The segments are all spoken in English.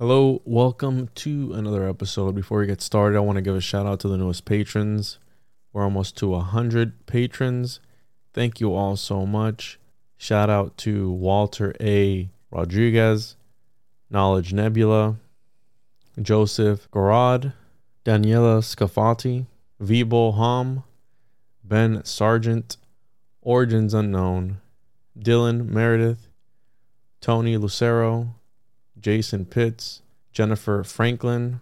Hello, welcome to another episode. Before we get started, I want to give a shout out to the newest patrons. We're almost to 100 patrons. Thank you all so much. Shout out to Walter A. Rodriguez, Knowledge Nebula, Joseph Garad, Daniela Scafati, Vibo Hom, Ben Sargent, Origins Unknown, Dylan Meredith, Tony Lucero, Jason Pitts, Jennifer Franklin,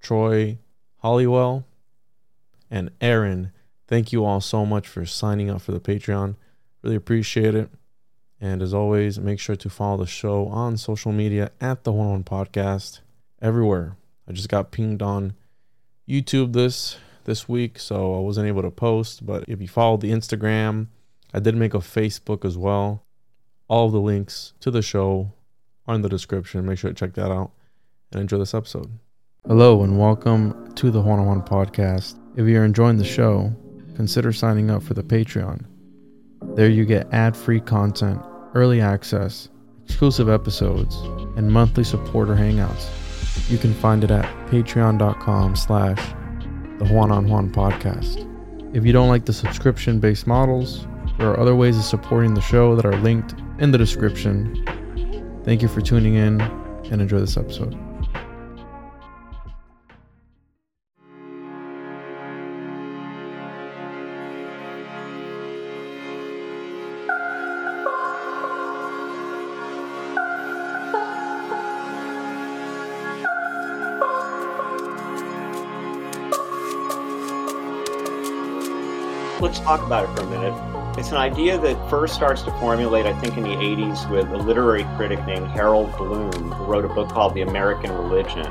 Troy Hollywell, and Aaron. Thank you all so much for signing up for the Patreon. Really appreciate it. And as always, make sure to follow the show on social media at the Juan on Juan Podcast everywhere. I just got pinged on YouTube this this week, so I wasn't able to post. But if you follow the Instagram, I did make a Facebook as well. All the links to the show are in the description. Make sure to check that out and enjoy this episode. Hello and welcome to the Juan on Juan Podcast. If you're enjoying the show, consider signing up for the Patreon. There you get ad-free content, early access, exclusive episodes, and monthly supporter hangouts. You can find it at patreon.com slash the Juan on Juan podcast. If you don't like the subscription-based models, there are other ways of supporting the show that are linked in the description Thank you for tuning in and enjoy this episode. Let's talk about it. It's an idea that first starts to formulate, I think, in the 80s with a literary critic named Harold Bloom, who wrote a book called The American Religion.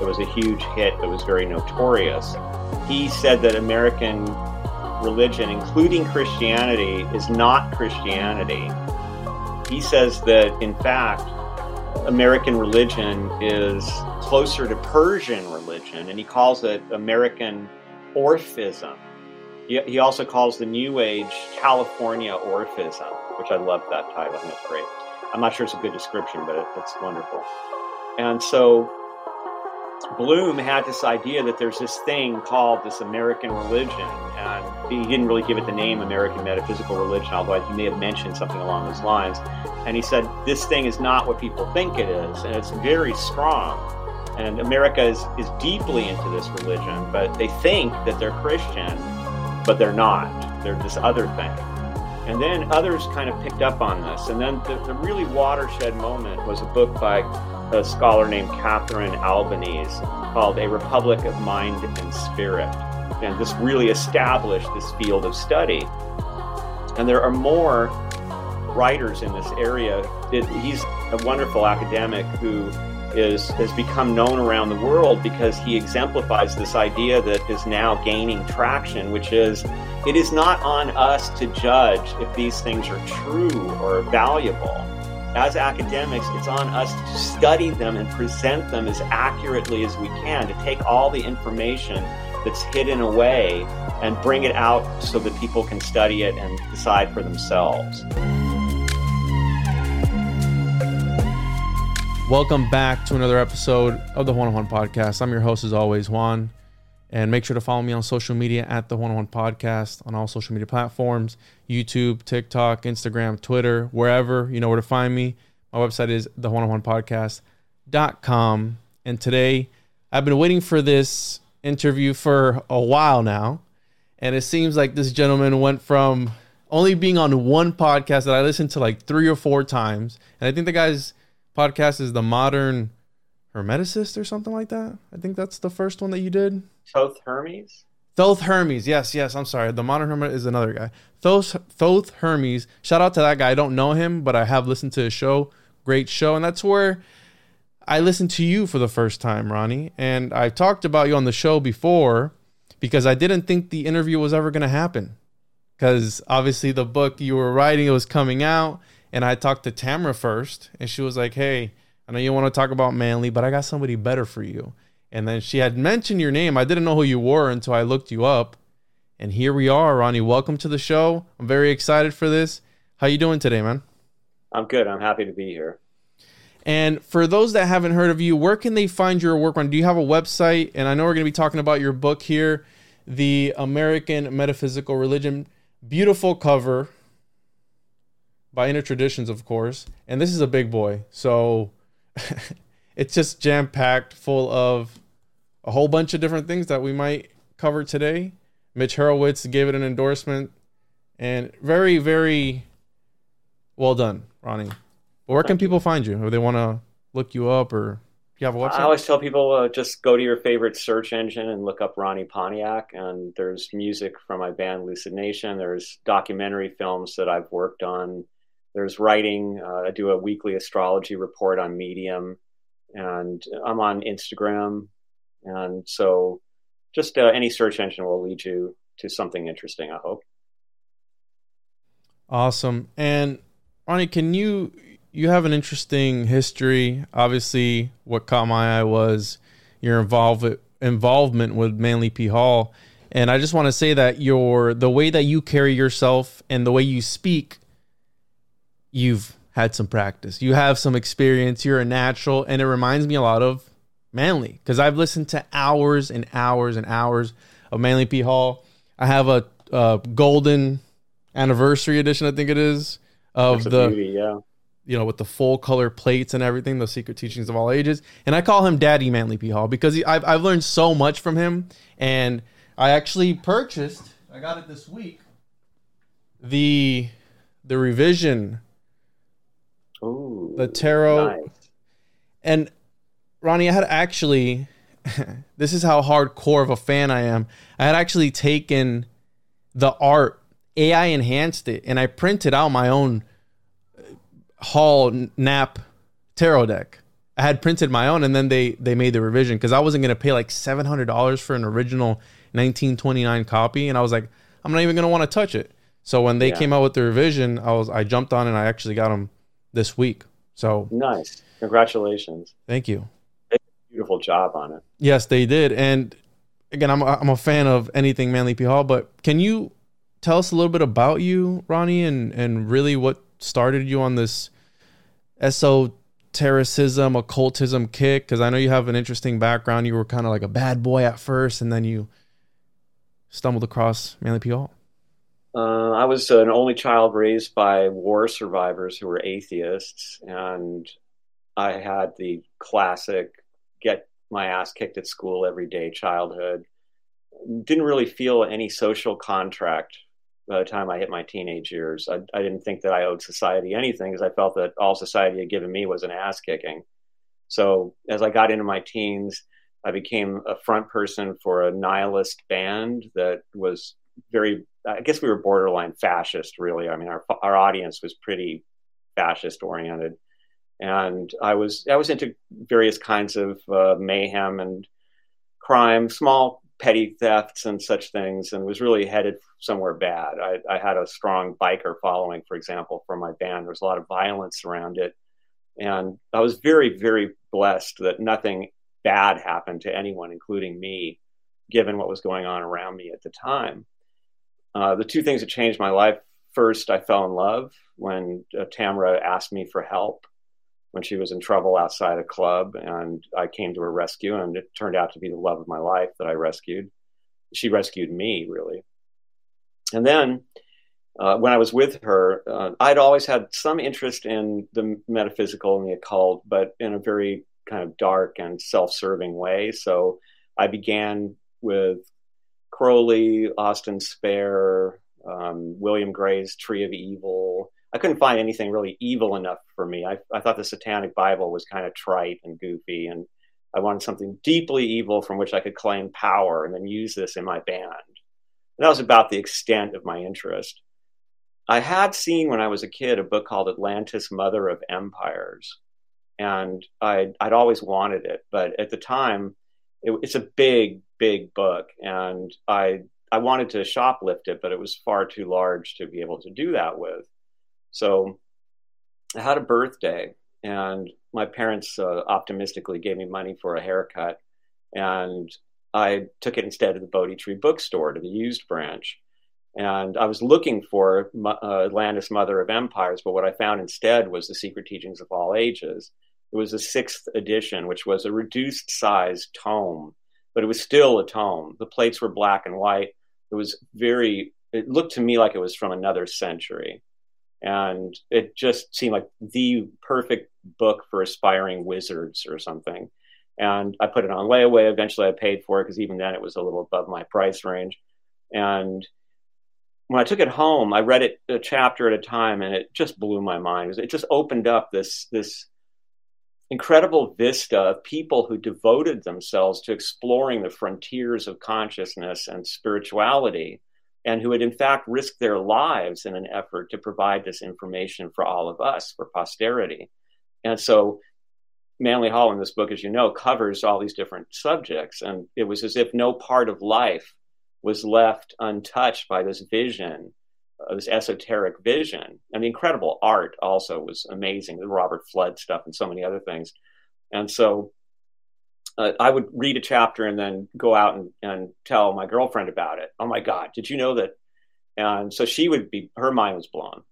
It was a huge hit, it was very notorious. He said that American religion, including Christianity, is not Christianity. He says that, in fact, American religion is closer to Persian religion, and he calls it American Orphism. He, he also calls the New Age California Orphism, which I love that title. Think it's great. I'm not sure it's a good description, but it, it's wonderful. And so Bloom had this idea that there's this thing called this American religion, and he didn't really give it the name American metaphysical religion, although he may have mentioned something along those lines. And he said this thing is not what people think it is, and it's very strong. And America is, is deeply into this religion, but they think that they're Christian, but they're not. They're this other thing. And then others kind of picked up on this. And then the, the really watershed moment was a book by a scholar named Catherine Albanese called A Republic of Mind and Spirit. And this really established this field of study. And there are more writers in this area. It, he's a wonderful academic who is has become known around the world because he exemplifies this idea that is now gaining traction, which is it is not on us to judge if these things are true or valuable. As academics, it's on us to study them and present them as accurately as we can, to take all the information that's hidden away and bring it out so that people can study it and decide for themselves. Welcome back to another episode of the on One Podcast. I'm your host, as always, Juan. And make sure to follow me on social media at the on One Podcast on all social media platforms YouTube, TikTok, Instagram, Twitter, wherever. You know where to find me. My website is the one on podcast.com. And today, I've been waiting for this interview for a while now. And it seems like this gentleman went from only being on one podcast that I listened to like three or four times. And I think the guy's podcast is the Modern Hermeticist or something like that. I think that's the first one that you did. Thoth Hermes? Thoth Hermes. Yes, yes. I'm sorry. The Modern Hermit is another guy. Thoth, Thoth Hermes. Shout out to that guy. I don't know him, but I have listened to his show. Great show. And that's where I listened to you for the first time, Ronnie. And I talked about you on the show before because I didn't think the interview was ever going to happen. Because obviously, the book you were writing, it was coming out and I talked to Tamara first, and she was like, "Hey, I know you want to talk about Manly, but I got somebody better for you." And then she had mentioned your name. I didn't know who you were until I looked you up, and here we are, Ronnie. Welcome to the show. I'm very excited for this. How you doing today, man? I'm good. I'm happy to be here. And for those that haven't heard of you, where can they find your work on? Do you have a website? And I know we're going to be talking about your book here, The American Metaphysical Religion. Beautiful cover by Inner Traditions, of course. And this is a big boy. So it's just jam packed full of a whole bunch of different things that we might cover today. Mitch Horowitz gave it an endorsement and very, very well done, Ronnie. where can people find you if they want to look you up or you have a website? I always tell people uh, just go to your favorite search engine and look up Ronnie Pontiac. And there's music from my band Lucid Nation. There's documentary films that I've worked on. There's writing. Uh, I do a weekly astrology report on Medium, and I'm on Instagram. And so, just uh, any search engine will lead you to something interesting. I hope. Awesome. And Ronnie, can you you have an interesting history. Obviously, what caught my eye was your involve, involvement with Manly P. Hall. And I just want to say that your the way that you carry yourself and the way you speak, you've had some practice. You have some experience. You're a natural, and it reminds me a lot of Manly because I've listened to hours and hours and hours of Manly P. Hall. I have a, a golden anniversary edition, I think it is, of the beauty, yeah you know, with the full color plates and everything, the secret teachings of all ages. And I call him Daddy Manly P. Hall because he, I've, I've learned so much from him. And I actually purchased, I got it this week, the the revision, Ooh, the tarot. nice. And Ronnie, I had actually, this is how hardcore of a fan I am. I had actually taken the art, AI enhanced it, and I printed out my own uh, Hall Knapp tarot deck. I had printed my own, and then they they made the revision because I wasn't gonna pay like seven hundred dollars for an original 1929 copy, and I was like, I'm not even gonna want to touch it. So when they Yeah. came out with the revision, I was I jumped on and I actually got them this week. So Nice. Congratulations. thank you. Beautiful job on it. Yes, they did. And again, I'm a, I'm a fan of anything Manly P Hall, but can you tell us a little bit about you, Ronnie, and and really what started you on this esotericism, occultism kick? Because I know you have an interesting background. You were kind of like a bad boy at first, and then you stumbled across Manly P Hall. Uh, I was an only child raised by war survivors who were atheists, and I had the classic get my ass kicked at school every day childhood. Didn't really feel any social contract by the time I hit my teenage years. I, I didn't think that I owed society anything because I felt that all society had given me was an ass kicking. So as I got into my teens, I became a front person for a nihilist band that was very I guess we were borderline fascist, really. I mean, our our audience was pretty fascist oriented, and I was I was into various kinds of uh, mayhem and crime, small petty thefts and such things, and was really headed somewhere bad. I, I had a strong biker following, for example, from my band. There was a lot of violence around it, and I was very very blessed that nothing bad happened to anyone, including me, given what was going on around me at the time. Uh, the two things that changed my life first, I fell in love when uh, Tamara asked me for help when she was in trouble outside a club, and I came to her rescue, and it turned out to be the love of my life that I rescued. She rescued me, really. And then uh, when I was with her, uh, I'd always had some interest in the metaphysical and the occult, but in a very kind of dark and self serving way. So I began with Crowley, Austin Spare, um, William Gray's Tree of Evil. I couldn't find anything really evil enough for me. I, I thought the Satanic Bible was kind of trite and goofy, and I wanted something deeply evil from which I could claim power and then use this in my band. And that was about the extent of my interest. I had seen when I was a kid a book called Atlantis, Mother of Empires, and I'd, I'd always wanted it, but at the time, it, it's a big, big book, and I I wanted to shoplift it, but it was far too large to be able to do that with. So I had a birthday, and my parents uh, optimistically gave me money for a haircut, and I took it instead to the Bodhi Tree bookstore to the used branch. And I was looking for uh, Atlantis, Mother of Empires, but what I found instead was the Secret Teachings of All Ages. It was a sixth edition, which was a reduced size tome, but it was still a tome. The plates were black and white. It was very, it looked to me like it was from another century. And it just seemed like the perfect book for aspiring wizards or something. And I put it on layaway. Eventually, I paid for it because even then it was a little above my price range. And when I took it home, I read it a chapter at a time, and it just blew my mind. It just opened up this this incredible vista of people who devoted themselves to exploring the frontiers of consciousness and spirituality, and who had in fact risked their lives in an effort to provide this information for all of us, for posterity. And so, Manly Hall in this book, as you know, covers all these different subjects, and it was as if no part of life was left untouched by this vision, uh, this esoteric vision. And the incredible art also was amazing, the Robert Fludd stuff and so many other things. And so uh, I would read a chapter and then go out and, and tell my girlfriend about it. Oh my God, did you know that? And so she would be, her mind was blown.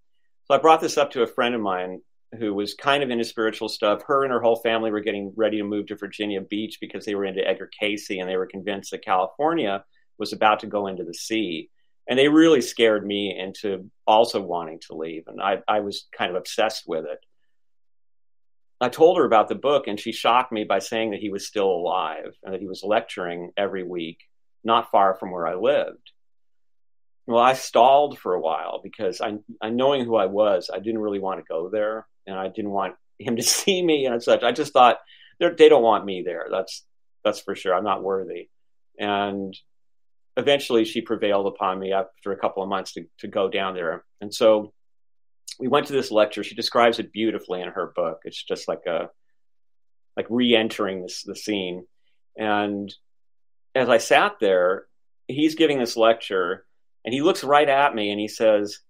So I brought this up to a friend of mine who was kind of into spiritual stuff. Her and her whole family were getting ready to move to Virginia Beach because they were into Edgar Cayce and they were convinced that California was about to go into the sea. And they really scared me into also wanting to leave. And I, I was kind of obsessed with it. I told her about the book, and she shocked me by saying that he was still alive and that he was lecturing every week, not far from where I lived. Well, I stalled for a while because I, I knowing who I was, I didn't really want to go there, and I didn't want him to see me and such. I just thought they don't want me there. That's that's for sure. I'm not worthy. And eventually she prevailed upon me after a couple of months to, to go down there. And so we went to this lecture. She describes it beautifully in her book. It's just like a like re-entering this the scene. And as I sat there, he's giving this lecture and he looks right at me and he says,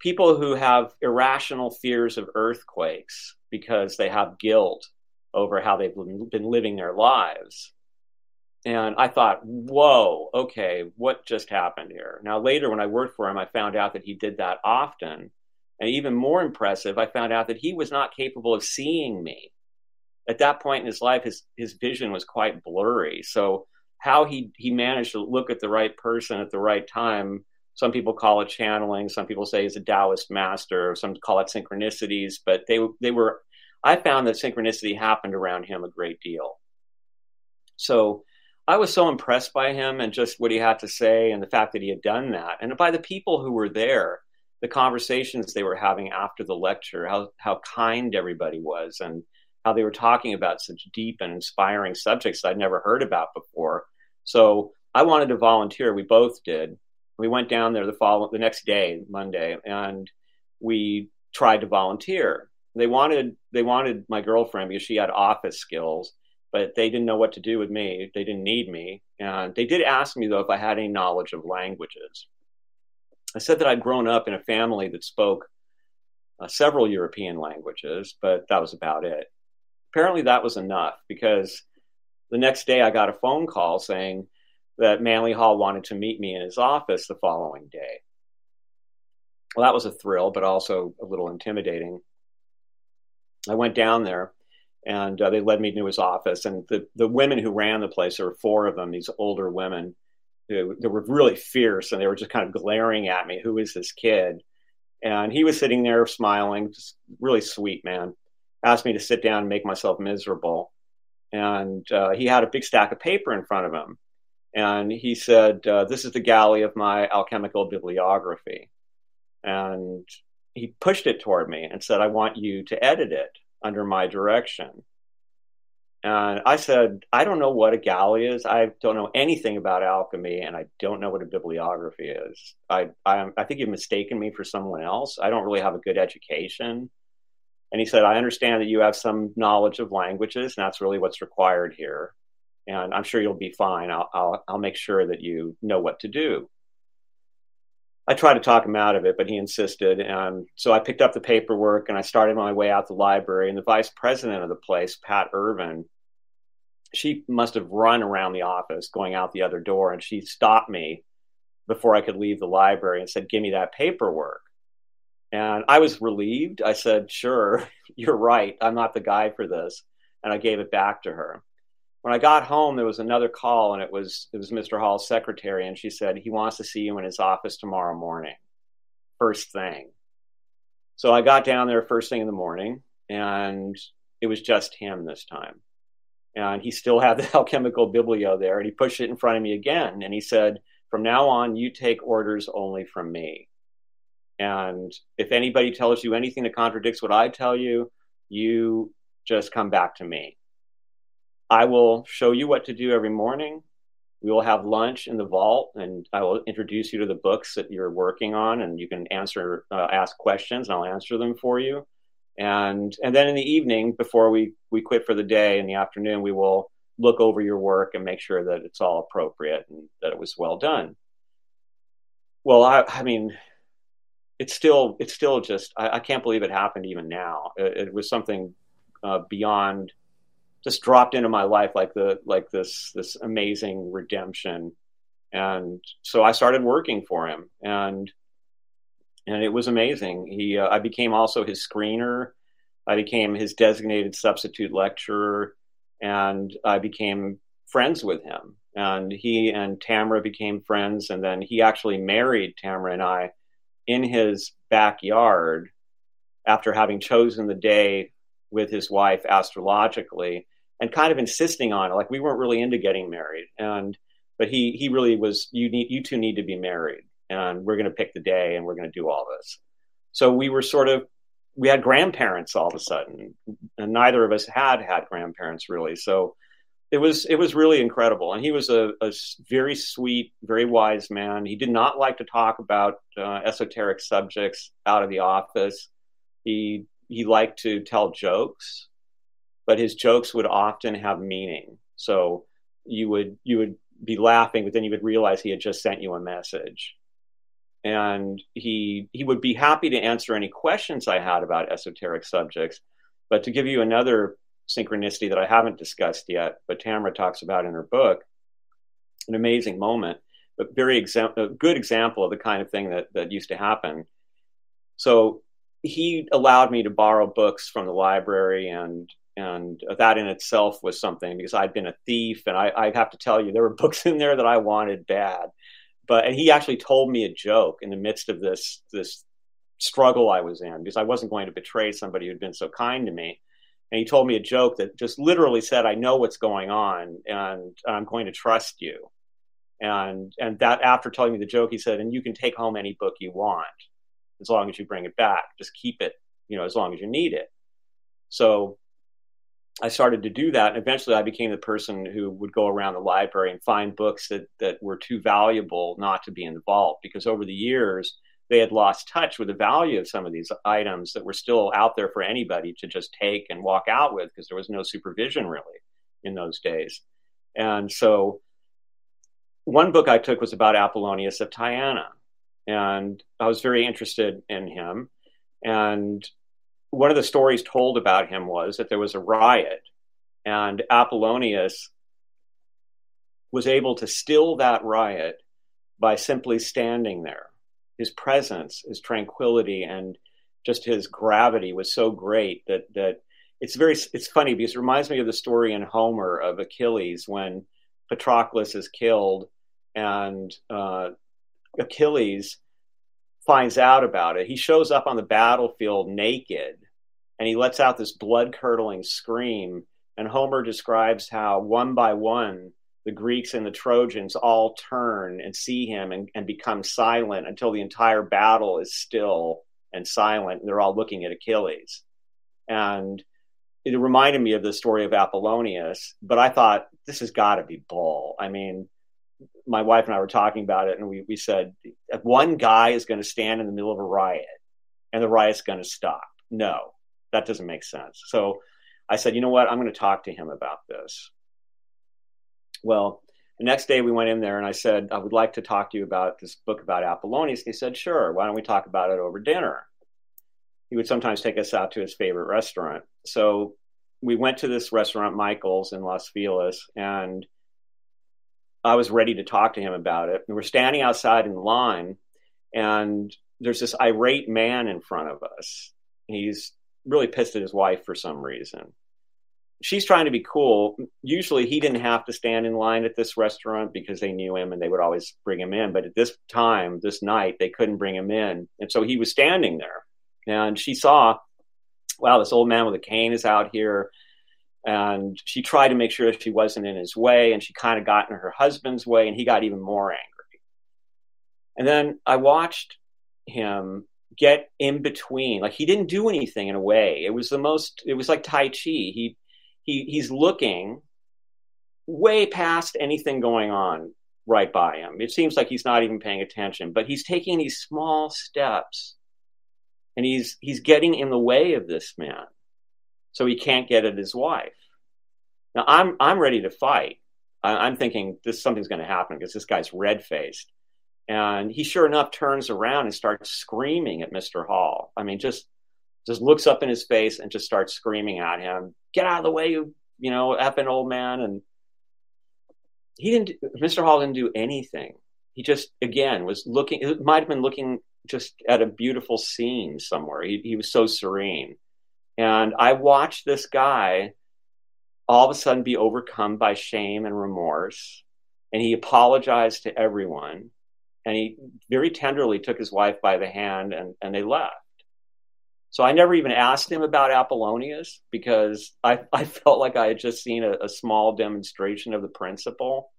People who have irrational fears of earthquakes because they have guilt over how they've been living their lives and I thought, whoa, okay, what just happened here? Now, later when I worked for him, I found out that he did that often. And even more impressive, I found out that he was not capable of seeing me. At that point in his life, his, his vision was quite blurry. So, how he, he managed to look at the right person at the right time, some people call it channeling, some people say he's a Taoist master, some call it synchronicities, but they, they were, I found that synchronicity happened around him a great deal. So, I was so impressed by him and just what he had to say and the fact that he had done that, and by the people who were there, the conversations they were having after the lecture, how how kind everybody was, and how they were talking about such deep and inspiring subjects I'd never heard about before. So I wanted to volunteer. We both did. We went down there the follow the next day, Monday, and we tried to volunteer. They wanted they wanted my girlfriend because she had office skills but they didn't know what to do with me. They didn't need me. And they did ask me, though, if I had any knowledge of languages. I said that I'd grown up in a family that spoke uh, several European languages, but that was about it. Apparently, that was enough because the next day I got a phone call saying that Manly Hall wanted to meet me in his office the following day. Well, that was a thrill, but also a little intimidating. I went down there and uh, they led me to his office. And the the women who ran the place, there were four of them, these older women, who they were really fierce, and they were just kind of glaring at me. Who is this kid? And he was sitting there smiling, just really sweet man. Asked me to sit down and make myself miserable. And uh, he had a big stack of paper in front of him. And he said, uh, This is the galley of my alchemical bibliography. And he pushed it toward me and said, I want you to edit it under my direction. And I said, I don't know what a galley is. I don't know anything about alchemy, and I don't know what a bibliography is. I, I, I think you've mistaken me for someone else. I don't really have a good education. And he said, I understand that you have some knowledge of languages, and that's really what's required here. And I'm sure you'll be fine. I'll, I'll, I'll make sure that you know what to do. I tried to talk him out of it, but he insisted. And so I picked up the paperwork and I started on my way out the library. And the vice president of the place, Pat Irvin, she must have run around the office going out the other door. And she stopped me before I could leave the library and said, Give me that paperwork. And I was relieved. I said, Sure, you're right. I'm not the guy for this. And I gave it back to her. When I got home, there was another call, and it was it was Mr. Hall's secretary, and she said he wants to see you in his office tomorrow morning, first thing. So I got down there first thing in the morning, and it was just him this time. And he still had the alchemical biblio there, and he pushed it in front of me again, and he said, "From now on, you take orders only from me." And if anybody tells you anything that contradicts what I tell you, you just come back to me. I will show you what to do every morning. We will have lunch in the vault, and I will introduce you to the books that you're working on, and you can answer, uh, ask questions, and I'll answer them for you. And and then in the evening, before we we quit for the day, in the afternoon, we will look over your work and make sure that it's all appropriate and that it was well done. Well, I, I mean, it's still it's still just I, I, can't believe it happened even now. It, it was something uh, beyond just dropped into my life like the like this this amazing redemption, and so I started working for him, and and it was amazing. He uh, I became also his screener. I became his designated substitute lecturer, and I became friends with him. And he and Tamara became friends, and then he actually married Tamara and I in his backyard after having chosen the day with his wife astrologically and kind of insisting on it. Like we weren't really into getting married and but he he really was you need you two need to be married and we're going to pick the day and we're going to do all this. So we were sort of we had grandparents all of a sudden and neither of us had had grandparents really. So it was it was really incredible. And he was a, a, very sweet very wise man. He did not like to talk about uh, esoteric subjects out of the office. He he liked to tell jokes but his jokes would often have meaning so you would you would be laughing but then you would realize he had just sent you a message and he he would be happy to answer any questions i had about esoteric subjects but to give you another synchronicity that I haven't discussed yet, but Tamara talks about in her book. An amazing moment, but very exam- a good example of the kind of thing that, that used to happen. So he allowed me to borrow books from the library and and that in itself was something because I'd been a thief and I, I have to tell you there were books in there that I wanted bad. But and he actually told me a joke in the midst of this this struggle I was in because I wasn't going to betray somebody who'd been so kind to me and he told me a joke that just literally said, "I know what's going on, and I'm going to trust you." And and that after telling me the joke, he said, "And you can take home any book you want, as long as you bring it back. Just keep it, you know, as long as you need it." So I started to do that, and eventually I became the person who would go around the library and find books that that were too valuable not to be in the vault. Because over the years, they had lost touch with the value of some of these items that were still out there for anybody to just take and walk out with because there was no supervision really in those days. And so one book I took was about Apollonius of Tyana. And I was very interested in him. And one of the stories told about him was that there was a riot, and Apollonius was able to still that riot by simply standing there his presence, his tranquility, and just his gravity was so great that that it's very it's funny because it reminds me of the story in Homer of Achilles when Patroclus is killed and uh, Achilles finds out about it. He shows up on the battlefield naked and he lets out this blood curdling scream. And Homer describes how one by one the Greeks and the Trojans all turn and see him and, and become silent until the entire battle is still and silent. And they're all looking at Achilles. And it reminded me of the story of Apollonius, but I thought this has got to be bull. I mean, my wife and I were talking about it, and we, we said, one guy is going to stand in the middle of a riot and the riot's going to stop. No, that doesn't make sense. So I said, you know what? I'm going to talk to him about this. Well, the next day we went in there and I said, I would like to talk to you about this book about Apollonius. He said, Sure, why don't we talk about it over dinner? He would sometimes take us out to his favorite restaurant. So we went to this restaurant, Michael's in Los Feliz, and I was ready to talk to him about it. And we're standing outside in line, and there's this irate man in front of us. He's really pissed at his wife for some reason. She's trying to be cool. Usually he didn't have to stand in line at this restaurant because they knew him and they would always bring him in. But at this time, this night, they couldn't bring him in. And so he was standing there. And she saw, wow, this old man with a cane is out here. And she tried to make sure she wasn't in his way. And she kind of got in her husband's way. And he got even more angry. And then I watched him get in between. Like he didn't do anything in a way. It was the most. It was like Tai Chi. He he he's looking way past anything going on right by him. It seems like he's not even paying attention, but he's taking these small steps, and he's he's getting in the way of this man, so he can't get at his wife. Now I'm I'm ready to fight. I, am thinking this something's going to happen because this guy's red faced. And he sure enough turns around and starts screaming at Mr. Hall. I mean, just just looks up in his face and just starts screaming at him, "Get out of the way, you you know, effing old man!" And he didn't. Mr. Hall didn't do anything. He just again was looking. Might have been looking just at a beautiful scene somewhere. He, he was so serene, and I watched this guy all of a sudden be overcome by shame and remorse, and he apologized to everyone and he very tenderly took his wife by the hand and, and they left. So I never even asked him about Apollonius because I, I felt like I had just seen a, a small demonstration of the principle.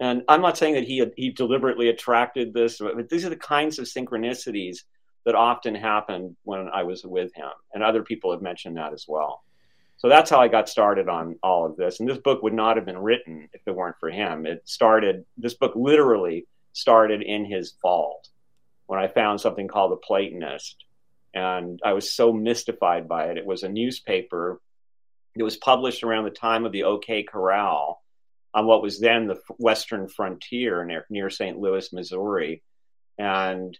And I'm not saying that he he deliberately attracted this, but these are the kinds of synchronicities that often happened when I was with him, and other people have mentioned that as well. So that's how I got started on all of this. And this book would not have been written if it weren't for him. It started. This book literally started in his vault when I found something called the Platonist. And I was so mystified by it. It was a newspaper. It was published around the time of the OK Corral on what was then the western frontier near, near St. Louis, Missouri. And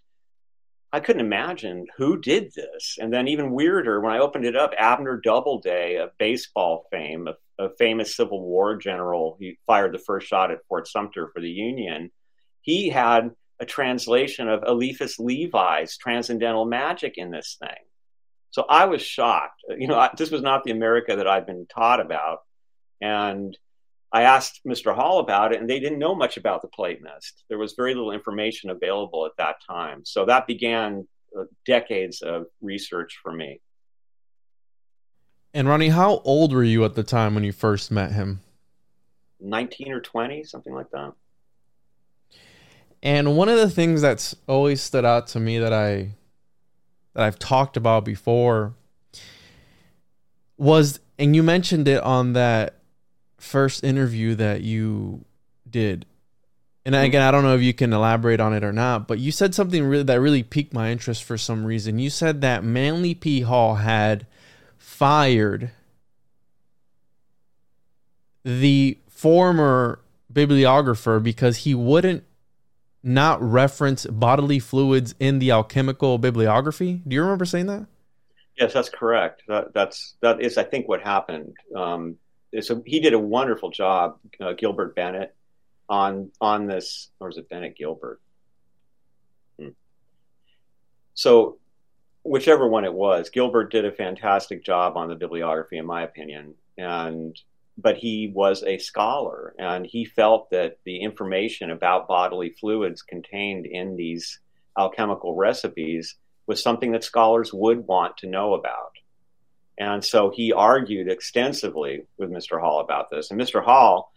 I couldn't imagine who did this. And then, even weirder, when I opened it up, Abner Doubleday of baseball fame, a, a famous Civil War general, he fired the first shot at Fort Sumter for the Union he had a translation of Eliphas Levi's Transcendental Magic in this thing. So I was shocked. You know, I, this was not the America that I'd been taught about. And I asked Mr. Hall about it, and they didn't know much about the Platonist. There was very little information available at that time. So that began uh, decades of research for me. And Ronnie, how old were you at the time when you first met him? 19 or 20, something like that. And one of the things that's always stood out to me that I that I've talked about before was and you mentioned it on that first interview that you did. And mm-hmm. again, I don't know if you can elaborate on it or not, but you said something really that really piqued my interest for some reason. You said that Manly P. Hall had fired the former bibliographer because he wouldn't not reference bodily fluids in the alchemical bibliography. Do you remember saying that? Yes, that's correct. That, that's that is, I think, what happened. Um, so he did a wonderful job, uh, Gilbert Bennett, on on this, or is it Bennett Gilbert? Hmm. So, whichever one it was, Gilbert did a fantastic job on the bibliography, in my opinion, and but he was a scholar and he felt that the information about bodily fluids contained in these alchemical recipes was something that scholars would want to know about. And so he argued extensively with Mr. Hall about this. And Mr. Hall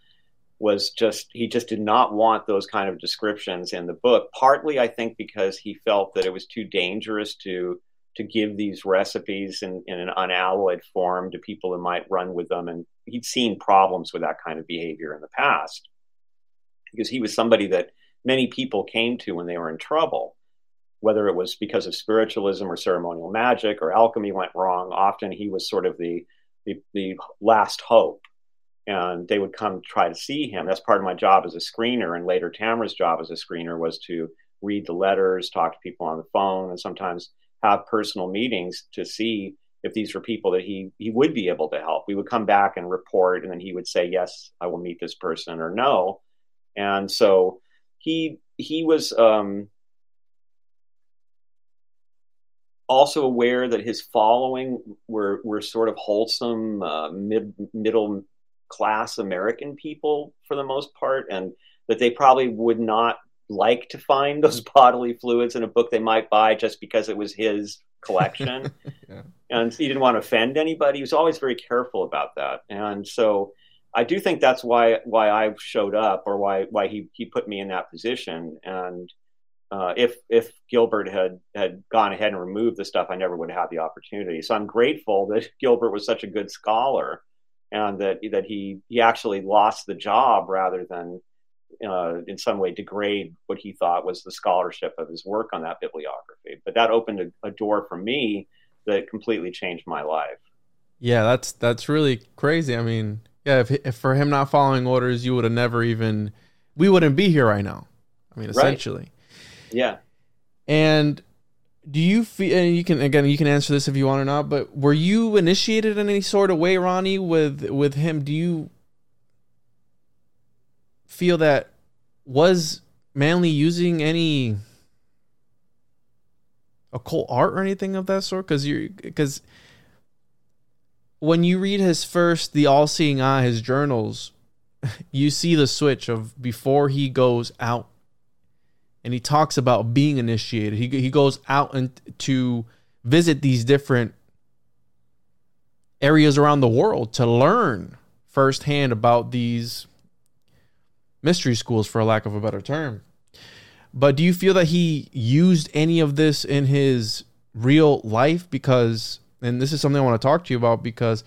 was just, he just did not want those kind of descriptions in the book, partly, I think, because he felt that it was too dangerous to to give these recipes in, in an unalloyed form to people who might run with them. And he'd seen problems with that kind of behavior in the past because he was somebody that many people came to when they were in trouble. Whether it was because of spiritualism or ceremonial magic or alchemy went wrong, often he was sort of the, the, the last hope. And they would come try to see him. That's part of my job as a screener. And later, Tamara's job as a screener was to read the letters, talk to people on the phone, and sometimes have personal meetings to see if these were people that he he would be able to help. We would come back and report, and then he would say, "Yes, I will meet this person," or "No." And so he he was um, also aware that his following were were sort of wholesome uh, mid middle class American people for the most part, and that they probably would not like to find those bodily fluids in a book they might buy just because it was his collection. yeah. And he didn't want to offend anybody. He was always very careful about that. And so I do think that's why why I showed up or why why he, he put me in that position. And uh, if if Gilbert had had gone ahead and removed the stuff, I never would have had the opportunity. So I'm grateful that Gilbert was such a good scholar and that that he he actually lost the job rather than uh, in some way degrade what he thought was the scholarship of his work on that bibliography. But that opened a, a door for me that completely changed my life. Yeah, that's that's really crazy. I mean, yeah, if, if for him not following orders, you would have never even we wouldn't be here right now. I mean, essentially. Right. Yeah. And do you feel and you can again you can answer this if you want or not, but were you initiated in any sort of way, Ronnie, with with him? Do you feel that was Manly using any occult art or anything of that sort? Because you because when you read his first the all seeing eye, his journals, you see the switch of before he goes out and he talks about being initiated. He he goes out and to visit these different areas around the world to learn firsthand about these mystery schools, for a lack of a better term. But do you feel that he used any of this in his real life? Because, and this is something I want to talk to you about because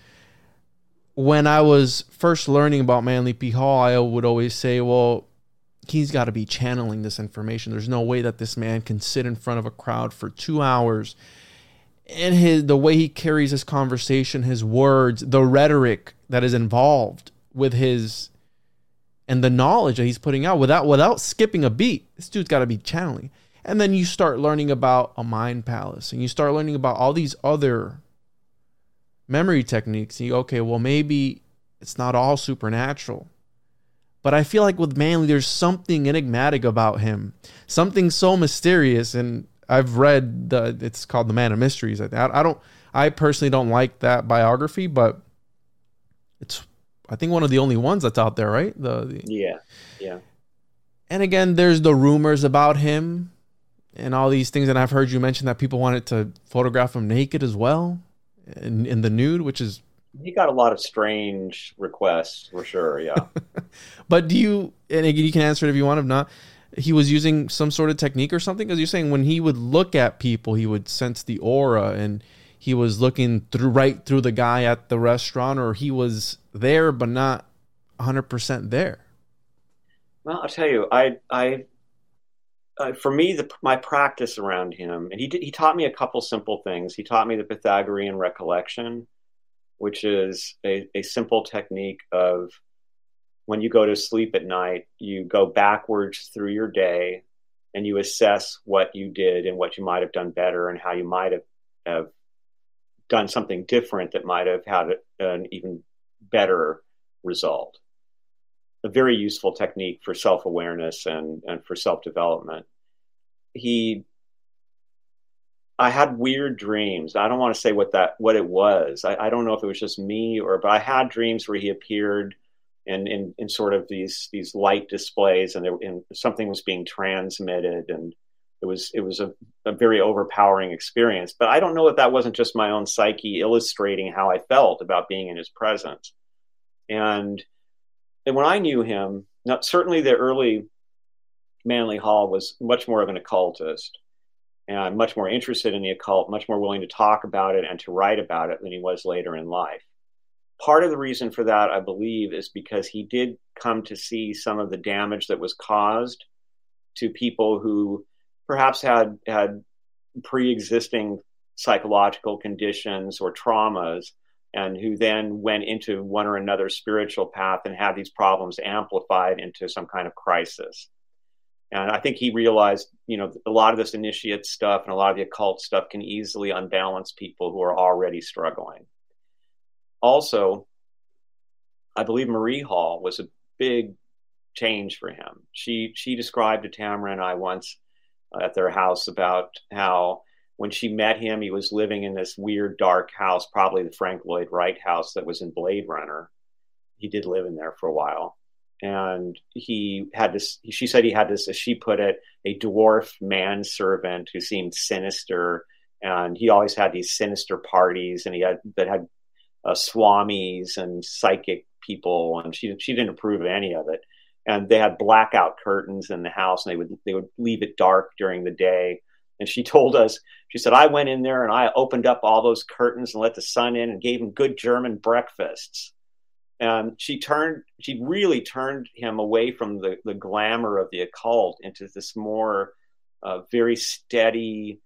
when I was first learning about Manly P. Hall, I would always say, well, he's got to be channeling this information. There's no way that this man can sit in front of a crowd for two hours. And his the way he carries his conversation, his words, the rhetoric that is involved with his and the knowledge that he's putting out without without skipping a beat. This dude's got to be channeling. And then you start learning about a mind palace and you start learning about all these other memory techniques. And you okay, well maybe it's not all supernatural. But I feel like with Manly, there's something enigmatic about him, something so mysterious. And I've read the it's called The Man of Mysteries. I, I don't, I personally don't like that biography, but it's I think one of the only ones that's out there, right? The, the yeah, yeah. And again, there's the rumors about him and all these things, and I've heard you mention that people wanted to photograph him naked as well, in in the nude, which is he got a lot of strange requests for sure. Yeah. but do you? And again, you can answer it if you want. If not, he was using some sort of technique or something. Because you're saying when he would look at people, he would sense the aura and he was looking through right through the guy at the restaurant or he was there but not 100% there. Well i'll tell you i i uh, for me the, my practice around him and he did, he taught me a couple simple things. He taught me the pythagorean recollection which is a, a simple technique of when you go to sleep at night you go backwards through your day and you assess what you did and what you might have done better and how you might have, have done something different that might have had an even better result. A very useful technique for self awareness and, and for self development. He, I had weird dreams. I don't want to say what that what it was. I, I don't know if it was just me or, but I had dreams where he appeared in in, in sort of these these light displays, and, there, and something was being transmitted, and it was it was a, a, very overpowering experience. But I don't know if that wasn't just my own psyche illustrating how I felt about being in his presence. And and when I knew him, not, certainly the early Manly Hall was much more of an occultist and much more interested in the occult, much more willing to talk about it and to write about it than he was later in life. Part of the reason for that, I believe, is because he did come to see some of the damage that was caused to people who perhaps had had pre-existing psychological conditions or traumas and who then went into one or another spiritual path and had these problems amplified into some kind of crisis. And I think he realized, you know, a lot of this initiate stuff and a lot of the occult stuff can easily unbalance people who are already struggling. Also, I believe Marie Hall was a big change for him. She she described to Tamara and I once at their house about how when she met him, he was living in this weird dark house, probably the Frank Lloyd Wright house that was in Blade Runner. He did live in there for a while. And he had this, she said he had this, as she put it, a dwarf manservant who seemed sinister. And he always had these sinister parties and he had, that had uh, swamis and psychic people. And she, she didn't approve of any of it. And they had blackout curtains in the house and they would, they would leave it dark during the day and she told us, she said, I went in there and I opened up all those curtains and let the sun in and gave him good German breakfasts. And she turned, she really turned him away from the, the glamour of the occult into this more uh, very steady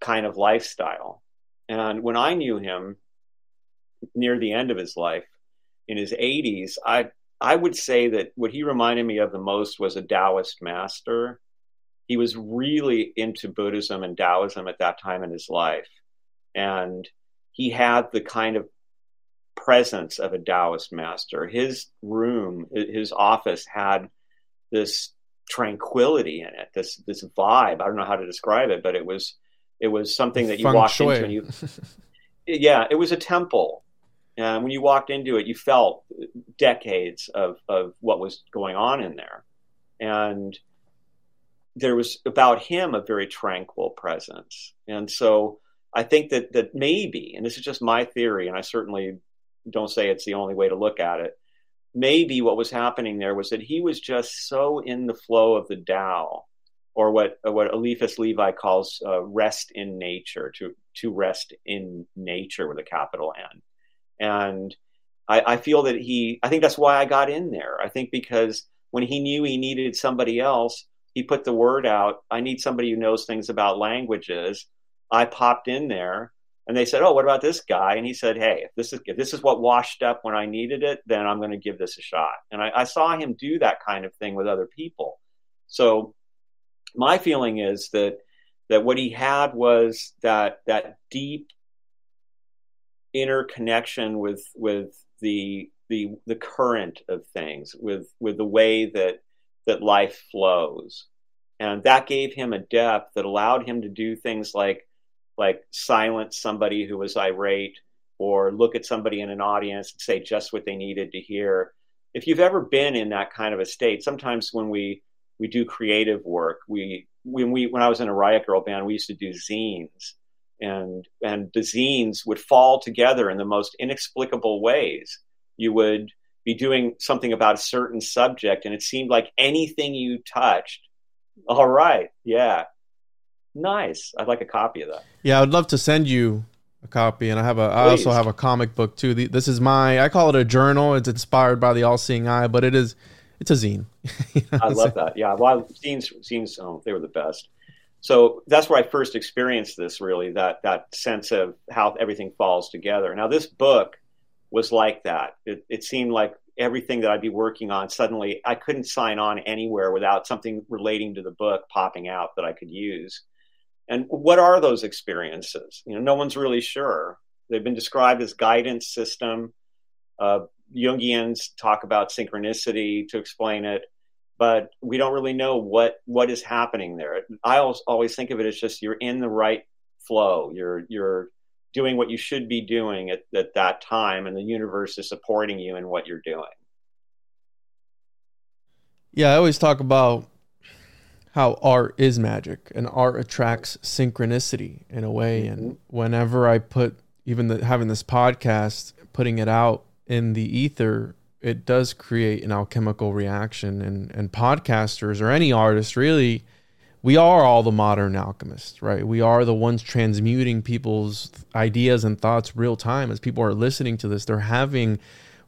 kind of lifestyle. And when I knew him near the end of his life, in his 80s, I I would say that what he reminded me of the most was a Taoist master he was really into Buddhism and Taoism at that time in his life. And he had the kind of presence of a Taoist master. His room, his office had this tranquility in it, this this vibe. I don't know how to describe it, but it was it was something that you walked shui. into and you Yeah, it was a temple. And when you walked into it, you felt decades of, of what was going on in there. And there was about him a very tranquil presence. And so I think that that maybe, and this is just my theory, and I certainly don't say it's the only way to look at it. Maybe what was happening there was that he was just so in the flow of the Tao, or what what Eliphas Levi calls uh, rest in nature, to to rest in nature with a capital N. And I, I feel that he, I think that's why I got in there. I think because when he knew he needed somebody else, he put the word out. I need somebody who knows things about languages. I popped in there and they said, "Oh, what about this guy?" And he said, "Hey, if this is if this is what washed up when I needed it, then I'm going to give this a shot." And I, I, saw him do that kind of thing with other people. So my feeling is that that what he had was that that deep inner connection with with the the the current of things, with with the way that that life flows. And that gave him a depth that allowed him to do things like like silence somebody who was irate or look at somebody in an audience and say just what they needed to hear. If you've ever been in that kind of a state, sometimes when we we do creative work, we when we when I was in a Riot girl band, we used to do zines, and and the zines would fall together in the most inexplicable ways. You would be doing something about a certain subject and it seemed like anything you touched all right yeah. Nice. I'd like a copy of that. Yeah i'd love to send you a copy and i have a Please. i also have a comic book too. This is my i call it a journal. It's inspired by the all-seeing eye but it is it's a zine. You know i love that. Yeah well zines zines oh, they were the best so that's where i first experienced this really that that sense of how everything falls together now this book was like that. It, it seemed like everything that I'd be working on suddenly I couldn't sign on anywhere without something relating to the book popping out that I could use. And what are those experiences? You know, no one's really sure. They've been described as guidance system. Uh, Jungians talk about synchronicity to explain it, but we don't really know what what is happening there. I always, think of it as just you're in the right flow. You're you're doing what you should be doing at, at that time, and the universe is supporting you in what you're doing. Yeah, I always talk about how art is magic and art attracts synchronicity in a way. Mm-hmm. And whenever I put even the, having this podcast, putting it out in the ether, it does create an alchemical reaction. And, and podcasters or any artist really we are all the modern alchemists, right? We are the ones transmuting people's ideas and thoughts real time as people are listening to this. They're having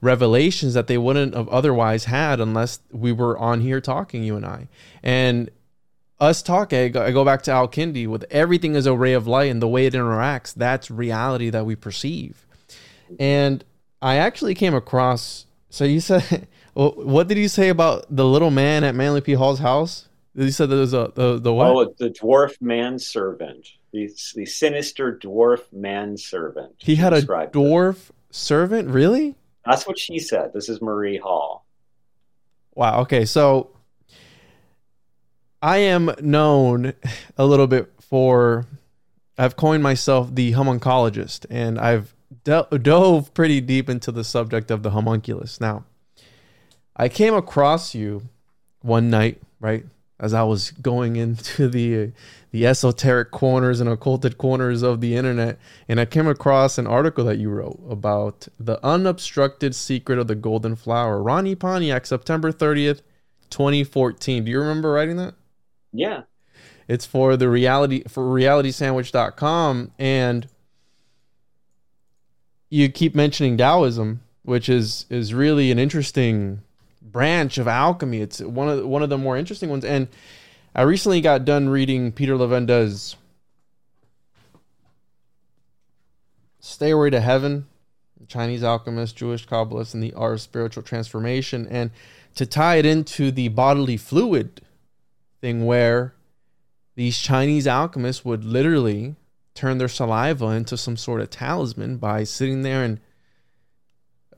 revelations that they wouldn't have otherwise had unless we were on here talking, you and I. And us talking, I go back to Al Kindi with everything is a ray of light and the way it interacts, that's reality that we perceive. And I actually came across, so you said, what did you say about the little man at Manly P. Hall's house? You said there was a the the what? Oh, the dwarf manservant, the the sinister dwarf manservant. He had a dwarf it. servant, really? That's what she said. This is Marie Hall. Wow. Okay, so I am known a little bit for I've coined myself the homuncologist, and I've dove pretty deep into the subject of the homunculus. Now, I came across you one night, right, as I was going into the the esoteric corners and occulted corners of the internet, and I came across an article that you wrote about the unobstructed secret of the golden flower. Ronnie Pontiac, September thirtieth, twenty fourteen. Do you remember writing that? Yeah. It's for the reality for realitysandwich.com and you keep mentioning Taoism, which is is really an interesting branch of alchemy. It's one of one of the more interesting ones. And I recently got done reading Peter Levenda's Stairway to Heaven, Chinese alchemist, Jewish Kabbalist, and the art of spiritual transformation. And to tie it into the bodily fluid thing where these Chinese alchemists would literally turn their saliva into some sort of talisman by sitting there and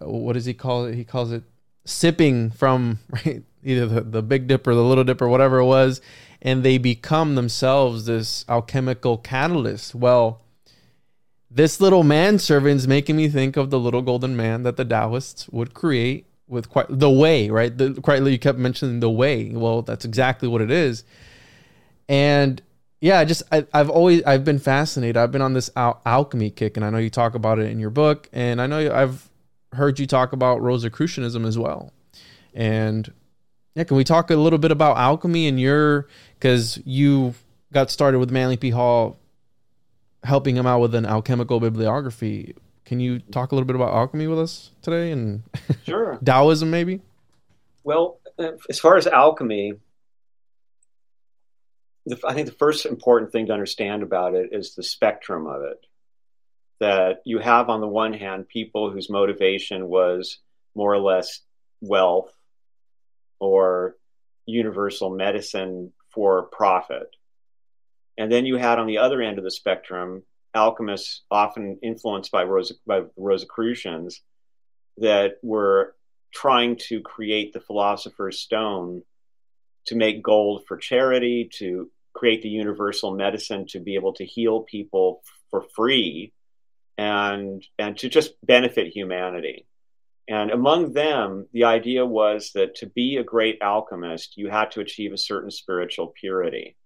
uh, what does he call it? He calls it sipping from right either the, the big dipper the little dipper whatever it was and they become themselves this alchemical catalyst. Well this little manservant is making me think of the little golden man that the taoists would create with quite the way right? The quite you kept mentioning the way. Well that's exactly what it is. And yeah I just I, have always i've been fascinated i've been on this al- alchemy kick and i know you talk about it in your book and i know i've heard you talk about Rosicrucianism as well. And yeah, can we talk a little bit about alchemy and your because you got started with Manly P. Hall helping him out with an alchemical bibliography. Can you talk a little bit about alchemy with us today and sure Taoism maybe? Well, uh, as far as alchemy, I think the first important thing to understand about it is the spectrum of it that you have on the one hand people whose motivation was more or less wealth or universal medicine for profit. And then you had on the other end of the spectrum alchemists, often influenced by, by Rosicrucians, that were trying to create the philosopher's stone to make gold for charity, to create the universal medicine to be able to heal people for free and and to just benefit humanity. And among them, the idea was that to be a great alchemist, you had to achieve a certain spiritual purity.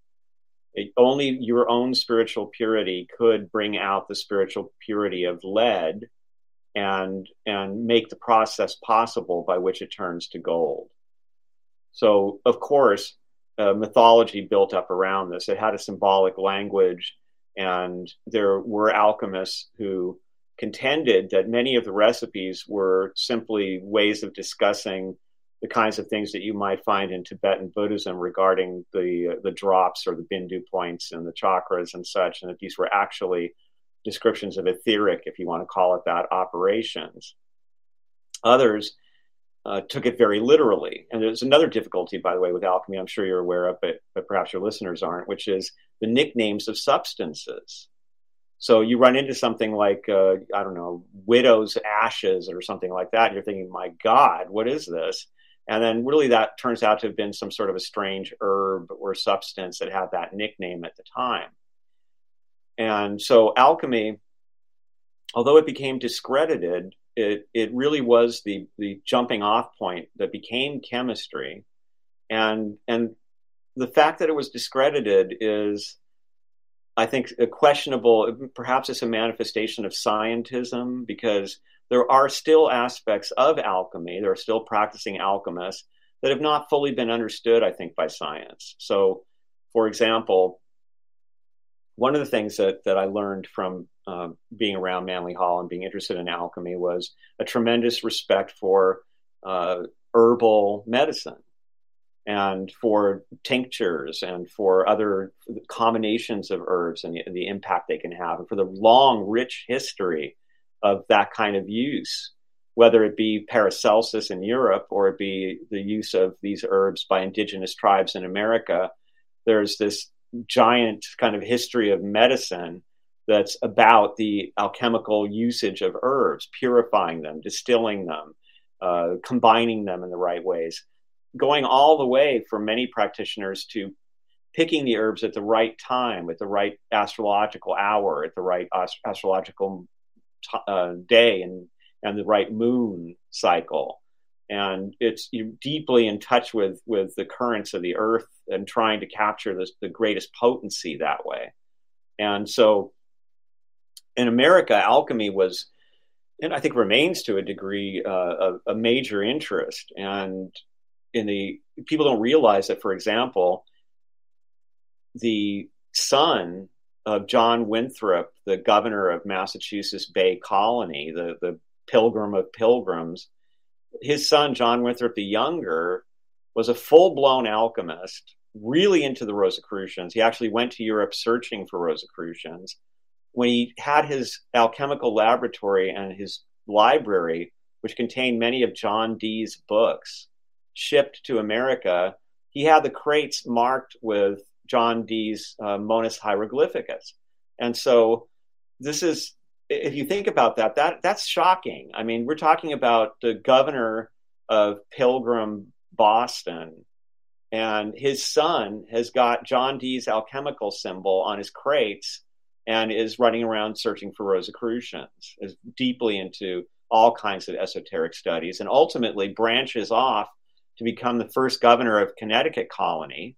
It, only your own spiritual purity could bring out the spiritual purity of lead and and make the process possible by which it turns to gold. So, of course, uh, mythology built up around this. It had a symbolic language and there were alchemists who contended that many of the recipes were simply ways of discussing the kinds of things that you might find in Tibetan Buddhism regarding the uh, the drops or the bindu points and the chakras and such, and that these were actually descriptions of etheric, if you want to call it that, operations. Others uh, took it very literally. And there's another difficulty, by the way, with alchemy, I'm sure you're aware of, but, but perhaps your listeners aren't, which is the nicknames of substances. So you run into something like, uh, I don't know, widow's ashes or something like that. And you're thinking, my God, what is this? And then really that turns out to have been some sort of a strange herb or substance that had that nickname at the time. And so alchemy, although it became discredited, it, it really was the, the jumping off point that became chemistry. And, and the fact that it was discredited is, I think, a questionable, perhaps it's a manifestation of scientism because there are still aspects of alchemy, there are still practicing alchemists that have not fully been understood, I think, by science. So, for example, one of the things that, that I learned from uh, being around Manly Hall and being interested in alchemy was a tremendous respect for uh, herbal medicine and for tinctures and for other combinations of herbs and the, the, impact they can have, and for the long, rich history of that kind of use, whether it be Paracelsus in Europe or it be the use of these herbs by indigenous tribes in America. There's this giant kind of history of medicine that's about the alchemical usage of herbs, purifying them, distilling them, uh, combining them in the right ways, going all the way for many practitioners to picking the herbs at the right time, at the right astrological hour, at the right ast- astrological t- uh, day, and and the right moon cycle. And it's deeply in touch with with the currents of the earth and trying to capture the greatest potency that way. And so, in America, alchemy was, and I think remains to a degree, uh, a, a major interest. And in the people don't realize that, for example, the son of John Winthrop, the governor of Massachusetts Bay Colony, the, the pilgrim of pilgrims, his son, John Winthrop the Younger, was a full blown alchemist, really into the Rosicrucians. He actually went to Europe searching for Rosicrucians. When he had his alchemical laboratory and his library, which contained many of John Dee's books, shipped to America, he had the crates marked with John Dee's uh, Monas Hieroglyphicus. And so this is, if you think about that, that that's shocking. I mean, we're talking about the governor of Pilgrim Boston, and his son has got John Dee's alchemical symbol on his crates and is running around searching for Rosicrucians, is deeply into all kinds of esoteric studies, and ultimately branches off to become the first governor of Connecticut colony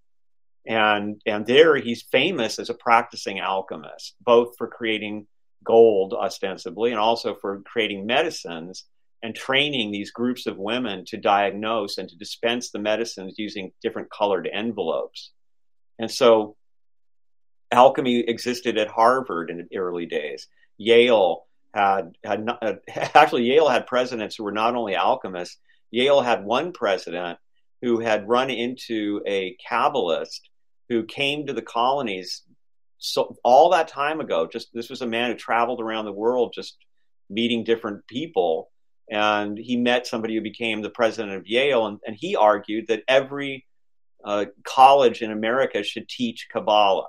and and there he's famous as a practicing alchemist, both for creating gold ostensibly and also for creating medicines and training these groups of women to diagnose and to dispense the medicines using different colored envelopes. And so alchemy existed at Harvard in the early days. Yale had had not, actually Yale had presidents who were not only alchemists. Yale had one president who had run into a Kabbalist who came to the colonies so all that time ago. Just this was a man who traveled around the world, just meeting different people, and he met somebody who became the president of Yale, and, and he argued that every uh, college in America should teach Kabbalah.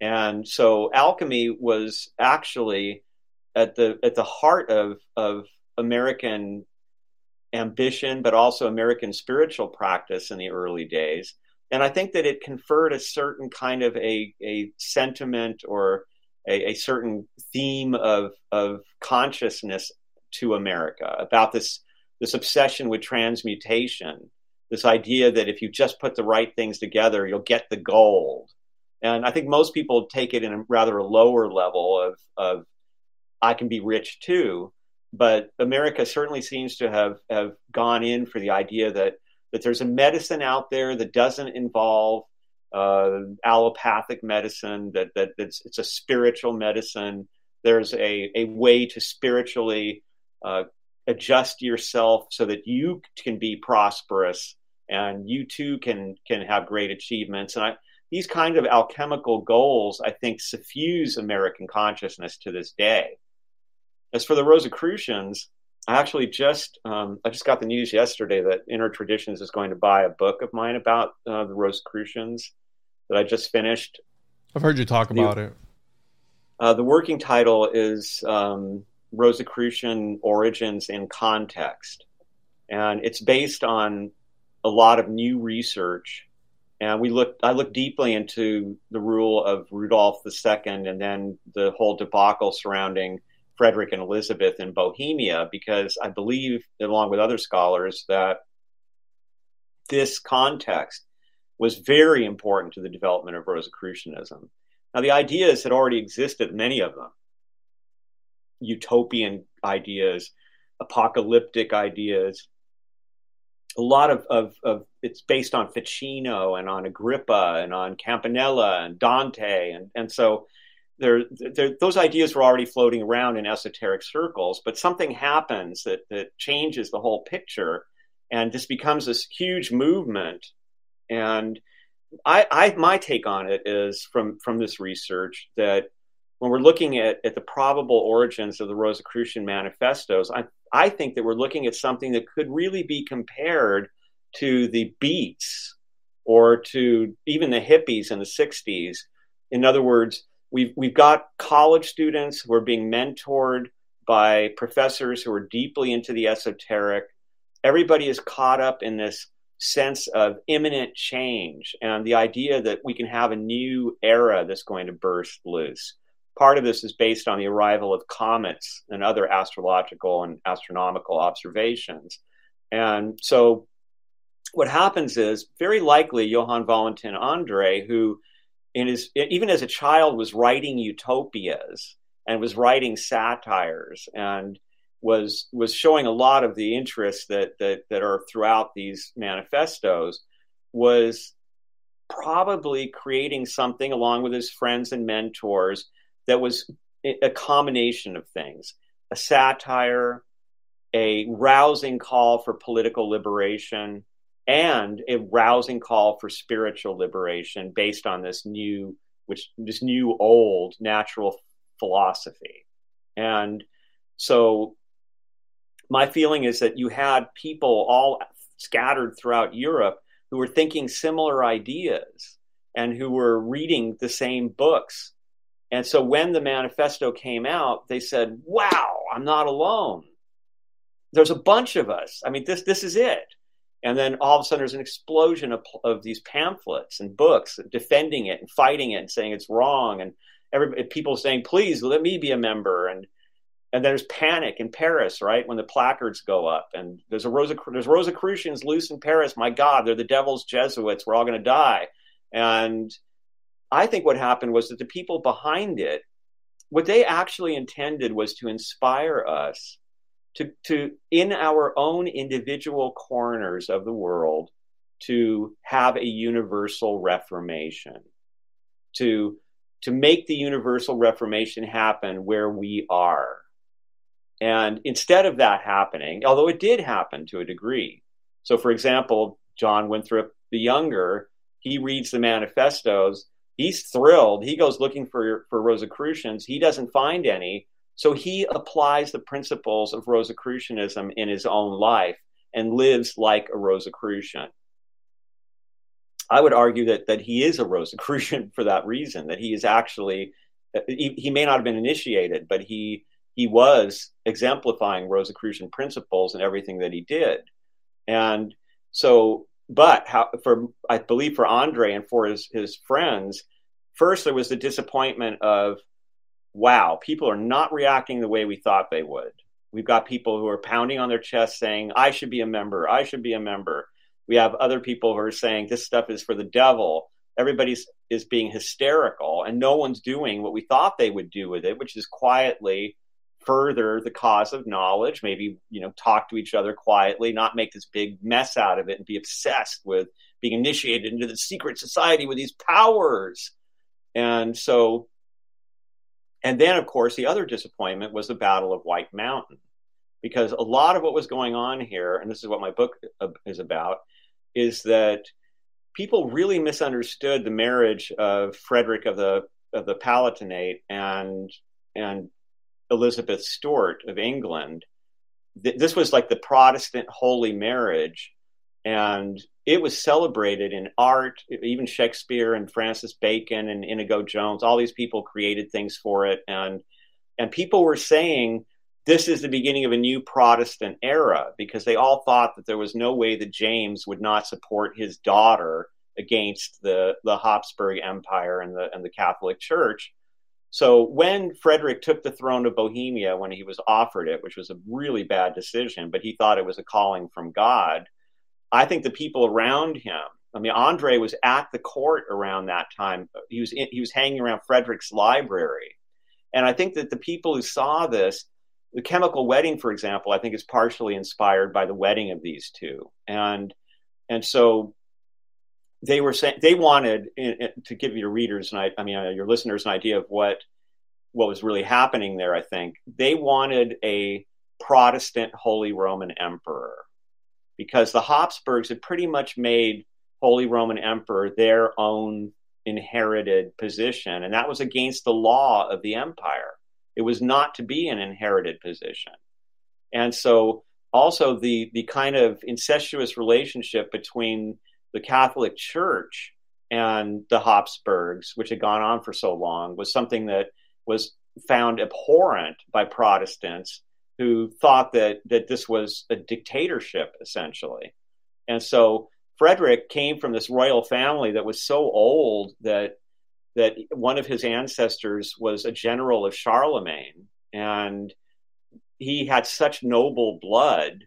And so alchemy was actually at the at the heart of of American ambition, but also American spiritual practice in the early days and I think that it conferred a certain kind of a, a sentiment or a, a certain theme of, of consciousness to America about this, this obsession with transmutation, this idea that if you just put the right things together, you'll get the gold. And I think most people take it in a rather a lower level of, of I can be rich too. But America certainly seems to have, have gone in for the idea that that there's a medicine out there that doesn't involve uh, allopathic medicine, that, that it's, it's, a spiritual medicine. There's a, a way to spiritually uh, adjust yourself so that you can be prosperous and you too can, can have great achievements. And I, these kind of alchemical goals, I think, suffuse American consciousness to this day. As for the Rosicrucians, I actually just um, I just got the news yesterday that Inner Traditions is going to buy a book of mine about uh, the Rosicrucians that I just finished. I've heard you talk about the, it. Uh, the working title is um, Rosicrucian Origins in Context, and it's based on a lot of new research. And we looked, I looked deeply into the rule of Rudolph II, and then the whole debacle surrounding Frederick and Elizabeth in Bohemia because I believe, along with other scholars, that this context was very important to the development of Rosicrucianism. Now, the ideas had already existed, many of them utopian ideas, apocalyptic ideas. A lot of, of, of it's based on Ficino and on Agrippa and on Campanella and Dante. And, and so there, there, those ideas were already floating around in esoteric circles, but something happens that, that changes the whole picture, and this becomes this huge movement. And I, I, my take on it is from from this research that when we're looking at, at the probable origins of the Rosicrucian manifestos, I, I think that we're looking at something that could really be compared to the Beats or to even the hippies in the 60s. In other words, We've, we've got college students who are being mentored by professors who are deeply into the esoteric. Everybody is caught up in this sense of imminent change and the idea that we can have a new era that's going to burst loose. Part of this is based on the arrival of comets and other astrological and astronomical observations. And so what happens is very likely Johann Valentin Andreae, who even as a child was writing utopias and was writing satires and was was showing a lot of the interests that that that are throughout these manifestos was probably creating something along with his friends and mentors that was a combination of things. A satire a rousing call for political liberation and a rousing call for spiritual liberation based on this new which this new old natural philosophy and so my feeling is that you had people all scattered throughout Europe who were thinking similar ideas and who were reading the same books. And so when the manifesto came out, they said, "Wow, I'm not alone. There's a bunch of us. I mean, this this is it." And then all of a sudden, there's an explosion of, of these pamphlets and books defending it and fighting it and saying it's wrong, and every people saying, "Please let me be a member." And and there's panic in Paris, right? When the placards go up, and there's a Rosa, there's Rosicrucians loose in Paris. My God, they're the devil's Jesuits. We're all going to die. And I think what happened was that the people behind it, what they actually intended was to inspire us to, to in our own individual corners of the world, to have a universal reformation, to to make the universal reformation happen where we are and instead of that happening, although it did happen to a degree, so for example, John Winthrop the Younger, he reads the manifestos. He's thrilled. He goes looking for, for Rosicrucians. He doesn't find any. So he applies the principles of Rosicrucianism in his own life and lives like a Rosicrucian. I would argue that, that he is a Rosicrucian for that reason, that he is actually, uh, he, he may not have been initiated, but he he was exemplifying Rosicrucian principles in everything that he did. And so, but how, for I believe for Andreae and for his his friends, first there was the disappointment of, wow, people are not reacting the way we thought they would. We've got people who are pounding on their chest saying, I should be a member, I should be a member. We have other people who are saying this stuff is for the devil. Everybody's is being hysterical and no one's doing what we thought they would do with it, which is quietly further the cause of knowledge maybe you know talk to each other quietly not make this big mess out of it and be obsessed with being initiated into the secret society with these powers and so and then of course the other disappointment was the battle of white mountain because a lot of what was going on here and this is what my book uh, is about is that people really misunderstood the marriage of frederick of the of the palatinate and and Elizabeth Stuart of England. This was like the Protestant holy marriage, and it was celebrated in art. Even Shakespeare and Francis Bacon and Inigo Jones, all these people created things for it, and and people were saying this is the beginning of a new Protestant era because they all thought that there was no way that James would not support his daughter against the the Habsburg Empire and the and the Catholic Church. So when Frederick took the throne of Bohemia, when he was offered it, which was a really bad decision, but he thought it was a calling from God, I think the people around him. I mean, Andreae was at the court around that time. He was in, he was hanging around Frederick's library, and I think that the people who saw this, the chemical wedding, for example, I think is partially inspired by the wedding of these two, and and so they were saying they wanted to give your readers and I, I mean uh, your listeners an idea of what what was really happening there. I think they wanted a Protestant Holy Roman Emperor because the Habsburgs had pretty much made Holy Roman Emperor their own inherited position, and that was against the law of the empire. It was not to be an inherited position, and so also the the kind of incestuous relationship between the Catholic Church and the Habsburgs, which had gone on for so long, was something that was found abhorrent by Protestants who thought that that this was a dictatorship essentially. And so Frederick came from this royal family that was so old that that one of his ancestors was a general of Charlemagne, and he had such noble blood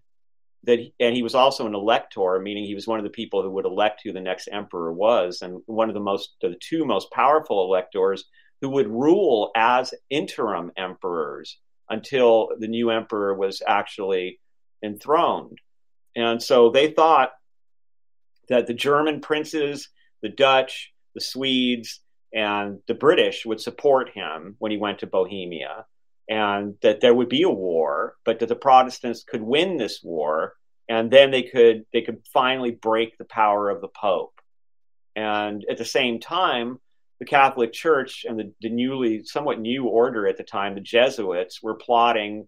that, and he was also an elector, meaning he was one of the people who would elect who the next emperor was, and one of the most, the two most powerful electors who would rule as interim emperors until the new emperor was actually enthroned. And so they thought that the German princes, the Dutch, the Swedes, and the British would support him when he went to Bohemia, and that there would be a war, but that the Protestants could win this war, and then they could they could finally break the power of the Pope. And at the same time, the Catholic Church and the, the newly somewhat new order at the time, the Jesuits, were plotting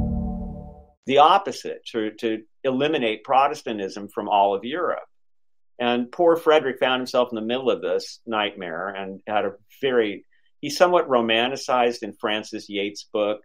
the opposite, to, to eliminate Protestantism from all of Europe. And poor Frederick found himself in the middle of this nightmare and had a very, he somewhat romanticized in Frances Yates' book.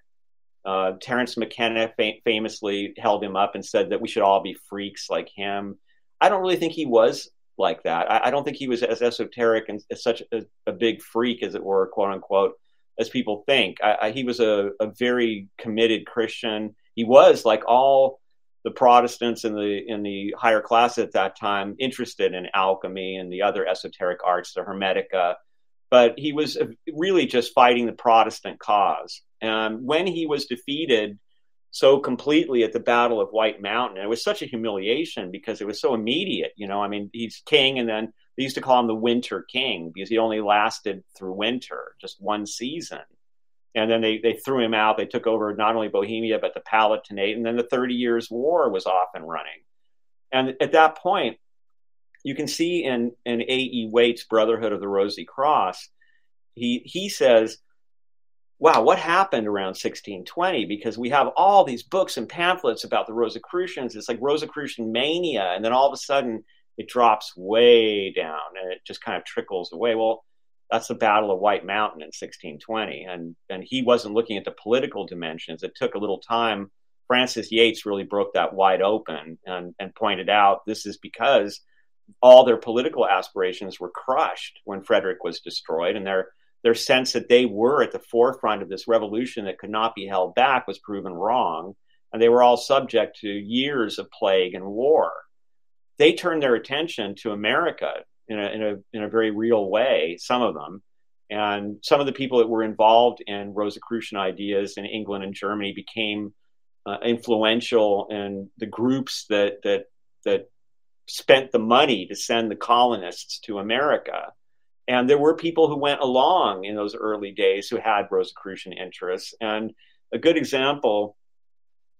Uh, Terence McKenna fam- famously held him up and said that we should all be freaks like him. I don't really think he was like that. I, I don't think he was as esoteric and as such a, a, big freak, as it were, quote unquote, as people think. I, I, he was a, a very committed Christian he was like all the Protestants in the in the higher class at that time interested in alchemy and the other esoteric arts, the Hermetica, but he was uh, really just fighting the Protestant cause. And when he was defeated so completely at the Battle of White Mountain, it was such a humiliation because it was so immediate. You know, I mean, he's king, and then they used to call him the Winter King because he only lasted through winter, just one season and then they, they threw him out. They took over not only Bohemia, but the Palatinate. And then the Thirty Years' War was off and running. And at that point, you can see in, in A.E. Waite's Brotherhood of the Rosy Cross, he, he says, wow, what happened around 1620? Because we have all these books and pamphlets about the Rosicrucians. It's like Rosicrucian mania. And then all of a sudden, it drops way down and it just kind of trickles away. Well, that's the Battle of White Mountain in 1620, and and he wasn't looking at the political dimensions. It took a little time. Frances Yates really broke that wide open and and pointed out this is because all their political aspirations were crushed when Frederick was destroyed, and their their sense that they were at the forefront of this revolution that could not be held back was proven wrong, and they were all subject to years of plague and war. They turned their attention to America in a, in a, in a very real way, some of them. And some of the people that were involved in Rosicrucian ideas in England and Germany became uh, influential in the groups that, that, that spent the money to send the colonists to America. And there were people who went along in those early days who had Rosicrucian interests. And a good example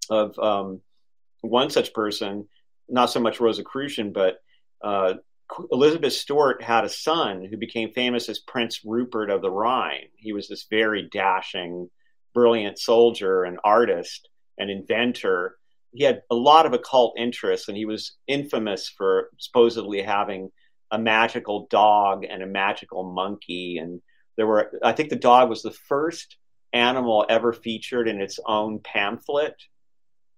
of um, one such person, not so much Rosicrucian, but uh, Elizabeth Stuart had a son who became famous as Prince Rupert of the Rhine. He was this very dashing, brilliant soldier and artist and inventor. he had a lot of occult interests, and he was infamous for supposedly having a magical dog and a magical monkey. And there were, I think, the dog was the first animal ever featured in its own pamphlet,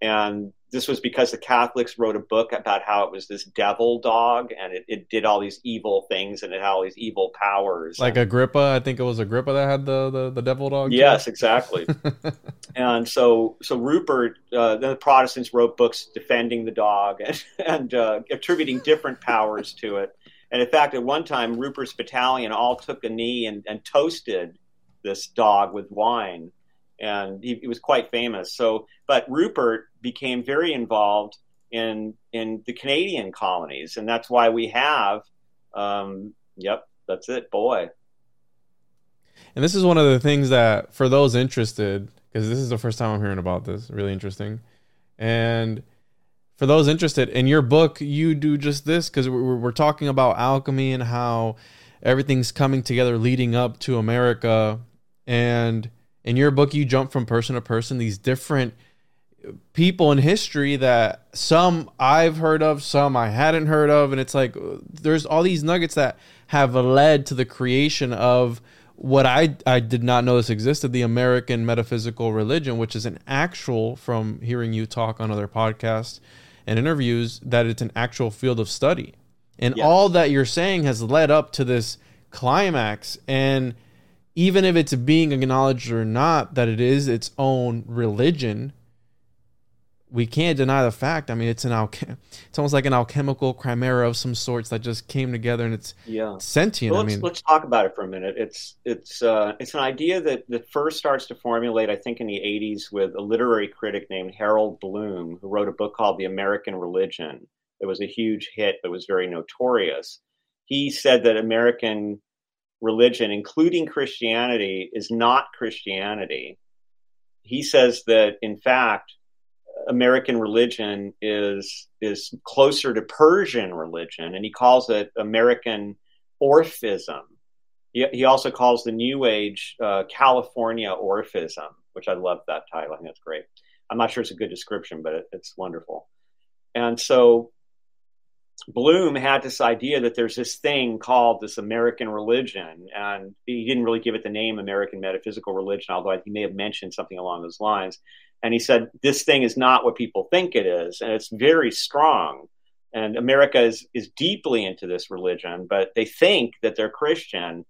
and this was because the Catholics wrote a book about how it was this devil dog and it, it did all these evil things and it had all these evil powers. Like Agrippa, I think it was Agrippa that had the the, the devil dog. Yes, too. exactly. and so so Rupert, uh, the Protestants wrote books defending the dog and, and uh, attributing different powers to it. And in fact, at one time, Rupert's battalion all took a knee and, and toasted this dog with wine and he, he, was quite famous. So, but Rupert became very involved in in the Canadian colonies, and that's why we have. Um, yep, that's it, boy. And this is one of the things that, for those interested, because this is the first time I'm hearing about this, really interesting, and for those interested in your book, you do just this because we're, we're talking about alchemy and how everything's coming together leading up to America and in your book you jump from person to person these different people in history that some I've heard of, some I hadn't heard of, and it's like there's all these nuggets that have led to the creation of what I I did not know this existed, the American metaphysical religion, which is an actual from hearing you talk on other podcasts and interviews that it's an actual field of study. And yes. all that you're saying has led up to this climax and even if it's being acknowledged or not that it is its own religion, we can't deny the fact. I mean, it's an alchem- it's almost like an alchemical chimera of some sorts that just came together and it's yeah. sentient. Well, let's, I mean, let's talk about it for a minute. It's it's uh, it's an idea that that first starts to formulate, I think, in the '80s with a literary critic named Harold Bloom, who wrote a book called The American Religion. It was a huge hit, but was very notorious. He said that American religion, including Christianity, is not Christianity. He says that, in fact, American religion is is closer to Persian religion, and he calls it American Orphism. He, he also calls the New Age uh, California Orphism, which I love that title. I think that's great. I'm not sure it's a good description, but it, it's wonderful. And so Bloom had this idea that there's this thing called this American religion, and he didn't really give it the name American metaphysical religion, although he may have mentioned something along those lines. And he said, This thing is not what people think it is, and it's very strong. And America is, is deeply into this religion, but they think that they're Christian,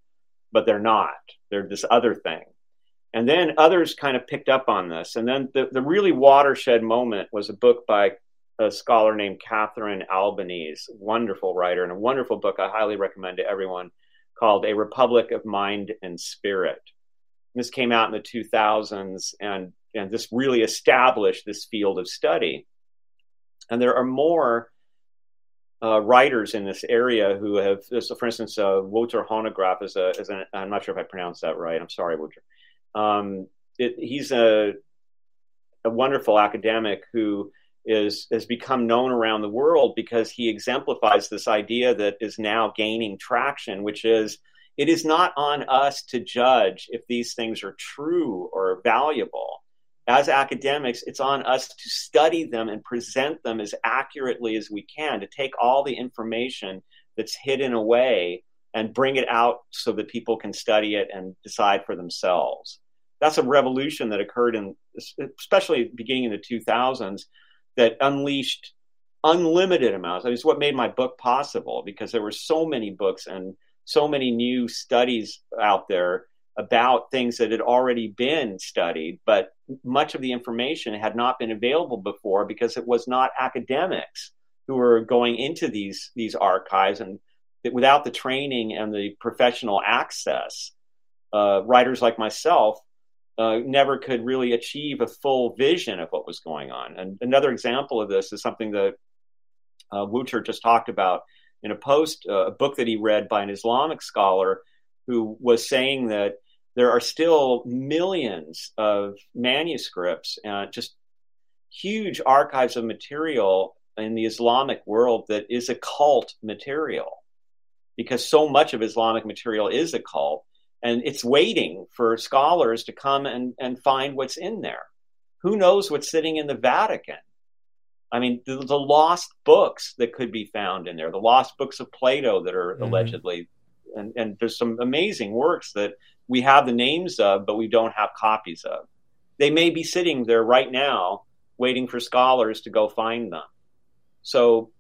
but they're not. They're this other thing. And then others kind of picked up on this. And then the, the really watershed moment was a book by a scholar named Catherine Albanese, wonderful writer, and a wonderful book I highly recommend to everyone called A Republic of Mind and Spirit. This came out in the 2000s, and, and this really established this field of study. And there are more uh, writers in this area who have, so for instance, uh, Wouter is a, is an, I'm not sure if I pronounced that right. I'm sorry, Wouter. Um, it, he's a, a wonderful academic who is has become known around the world because he exemplifies this idea that is now gaining traction, which is it is not on us to judge if these things are true or valuable. As academics, it's on us to study them and present them as accurately as we can, to take all the information that's hidden away and bring it out so that people can study it and decide for themselves. That's a revolution that occurred in, especially beginning in the 2000s, that unleashed unlimited amounts. I mean, it's what made my book possible because there were so many books and so many new studies out there about things that had already been studied, but much of the information had not been available before because it was not academics who were going into these these archives and without the training and the professional access, uh, writers like myself uh, never could really achieve a full vision of what was going on. And another example of this is something that uh, Wouter just talked about in a post, uh, a book that he read by an Islamic scholar who was saying that there are still millions of manuscripts, just huge archives of material in the Islamic world that is occult material because so much of Islamic material is occult and it's waiting for scholars to come and, and find what's in there. Who knows what's sitting in the Vatican? I mean, the, the, lost books that could be found in there, the lost books of Plato that are mm-hmm. allegedly, and, and there's some amazing works that we have the names of, but we don't have copies of. They may be sitting there right now waiting for scholars to go find them. So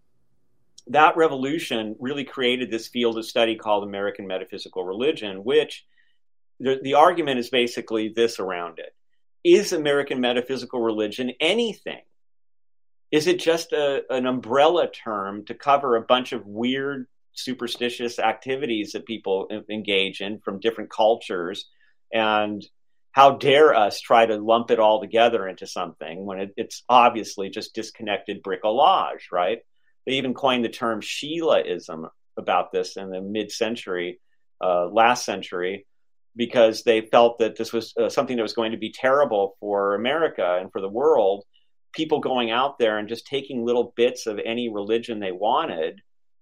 that revolution really created this field of study called American metaphysical religion, which the, the argument is basically this around it. Is American metaphysical religion anything? Is it just a, an umbrella term to cover a bunch of weird, superstitious activities that people engage in from different cultures? And how dare us try to lump it all together into something when it, it's obviously just disconnected bricolage, right? They even coined the term Sheilaism about this in the mid century, uh, last century, because they felt that this was uh, something that was going to be terrible for America and for the world. People going out there and just taking little bits of any religion they wanted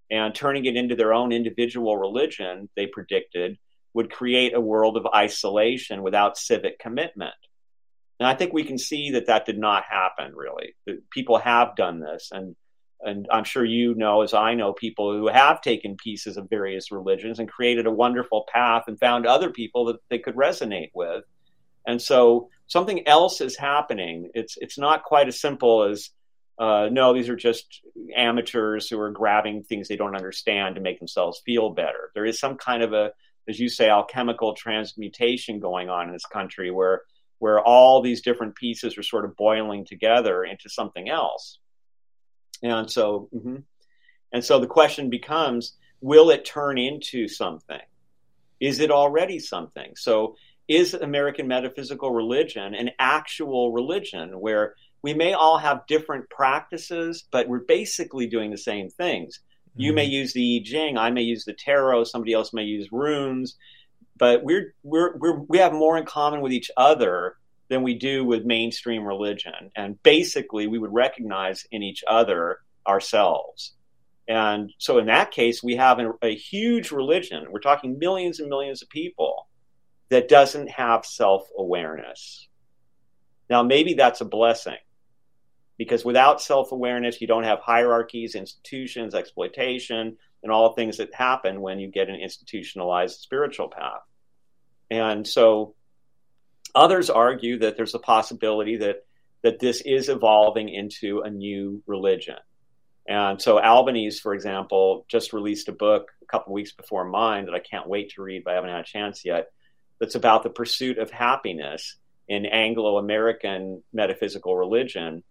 and turning it into their own individual religion, they predicted, would create a world of isolation without civic commitment. And I think we can see that that did not happen, really. People have done this. And and I'm sure you know, as I know, people who have taken pieces of various religions and created a wonderful path and found other people that they could resonate with. And so something else is happening. It's it's not quite as simple as uh, no, these are just amateurs who are grabbing things they don't understand to make themselves feel better. There is some kind of a, as you say, alchemical transmutation going on in this country where where all these different pieces are sort of boiling together into something else. And so, mm-hmm. and so the question becomes: Will it turn into something? Is it already something? So, is American metaphysical religion an actual religion where we may all have different practices, but we're basically doing the same things? Mm-hmm. You may mm-hmm. use the I Ching, I may use the tarot, somebody else may use runes, but we're, we're, we're we have more in common with each other than we do with mainstream religion. And basically, we would recognize in each other ourselves. And so, in that case, we have a, a huge religion. We're talking millions and millions of people that doesn't have self awareness. Now, maybe that's a blessing because without self awareness, you don't have hierarchies, institutions, exploitation, and all the things that happen when you get an institutionalized spiritual path. And so, Others argue that there's a possibility that that this is evolving into a new religion. And so Albanese, for example, just released a book a couple weeks before mine that I can't wait to read, but I haven't had a chance yet. That's about the pursuit of happiness in Anglo-American metaphysical religion.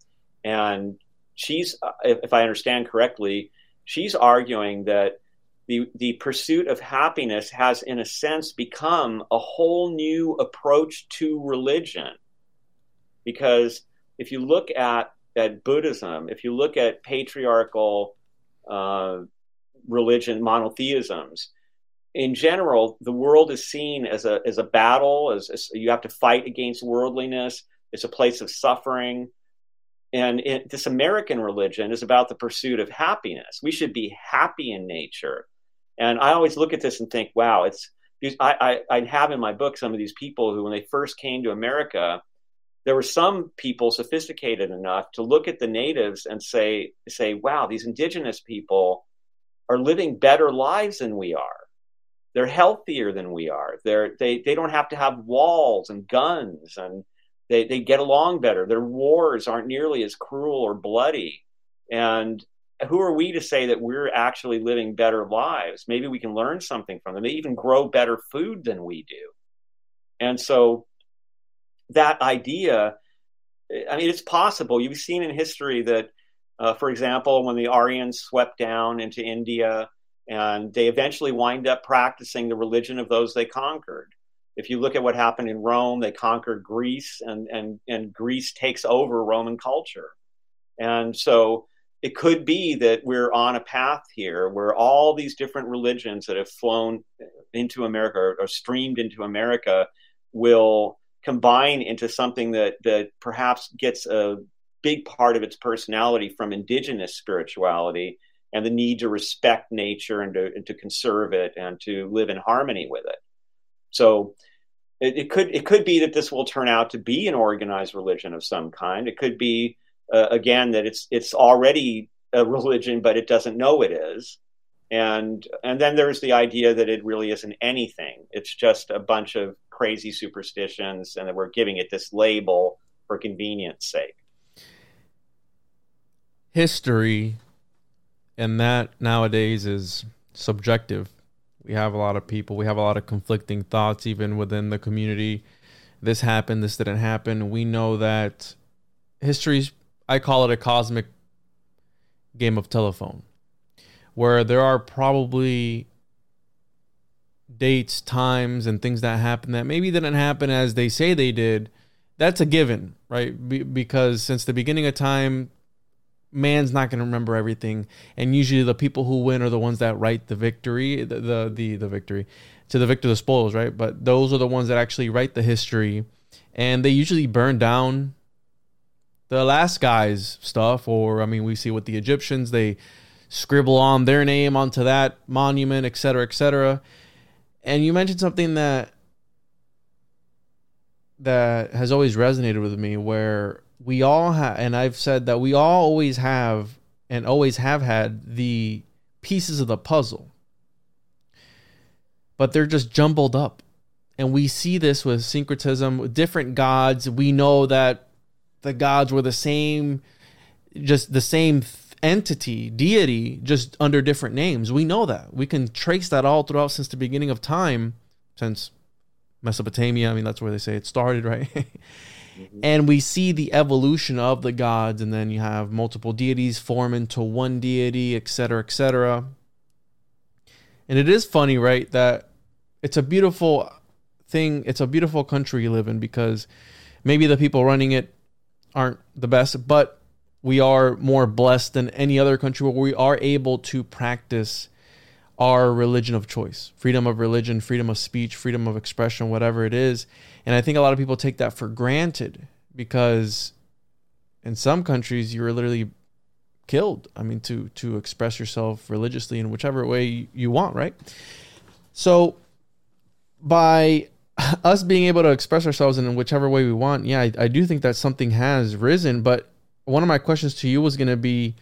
And she's, if I understand correctly, she's arguing that the, the pursuit of happiness has, in a sense, become a whole new approach to religion. Because if you look at, at Buddhism, if you look at patriarchal uh, religion, monotheisms, in general, the world is seen as a, as a battle, as, as you have to fight against worldliness. It's a place of suffering. And it, this American religion is about the pursuit of happiness. We should be happy in nature. And I always look at this and think, wow, it's I, I, I have in my book some of these people who, when they first came to America, there were some people sophisticated enough to look at the natives and say, say, wow, these indigenous people are living better lives than we are. They're healthier than we are. They're, they, they don't have to have walls and guns and they, they get along better. Their wars aren't nearly as cruel or bloody. And who are we to say that we're actually living better lives? Maybe we can learn something from them. They even grow better food than we do. And so that idea, I mean, it's possible. You've seen in history that, uh, for example, when the Aryans swept down into India and they eventually wind up practicing the religion of those they conquered. If you look at what happened in Rome, they conquered Greece and, and, and Greece takes over Roman culture. And so it could be that we're on a path here where all these different religions that have flown into America or, or streamed into America will combine into something that that perhaps gets a big part of its personality from indigenous spirituality and the need to respect nature and to, and to conserve it and to live in harmony with it. So it, it, could it could be that this will turn out to be an organized religion of some kind. It could be uh, again that it's it's already a religion, but it doesn't know it is. And and then there's the idea that it really isn't anything. It's just a bunch of crazy superstitions, and that we're giving it this label for convenience sake. History, and that nowadays is subjective. We have a lot of people, we have a lot of conflicting thoughts, even within the community. This happened, this didn't happen. We know that history's, I call it a cosmic game of telephone, where there are probably dates, times, and things that happen that maybe didn't happen as they say they did. That's a given, right? Be- because since the beginning of time, man's not going to remember everything, and usually the people who win are the ones that write the victory, the the the, the victory, to the victor the spoils, right? But those are the ones that actually write the history, and they usually burn down the last guy's stuff, or I mean, we see with the Egyptians, they scribble on their name onto that monument, etc., etc. And you mentioned something that that has always resonated with me, where we all have, and I've said that we all always have and always have had the pieces of the puzzle, but they're just jumbled up. And we see this with syncretism, with different gods. We know that the gods were the same, just the same entity, deity, just under different names. We know that. We can trace that all throughout since the beginning of time, since Mesopotamia. I mean, that's where they say it started, right? mm-hmm. And we see the evolution of the gods, and then you have multiple deities form into one deity, etc., etc. And it is funny, right, that it's a beautiful thing. It's a beautiful country you live in because maybe the people running it aren't the best, but we are more blessed than any other country where we are able to practice our religion of choice freedom of religion, freedom of speech, freedom of expression, whatever it is. And I think a lot of people take that for granted because in some countries you're literally killed. I mean, to to express yourself religiously in whichever way you want, right? So by us being able to express ourselves in whichever way we want, yeah, I, I do think that something has risen. But one of my questions to you was going to be,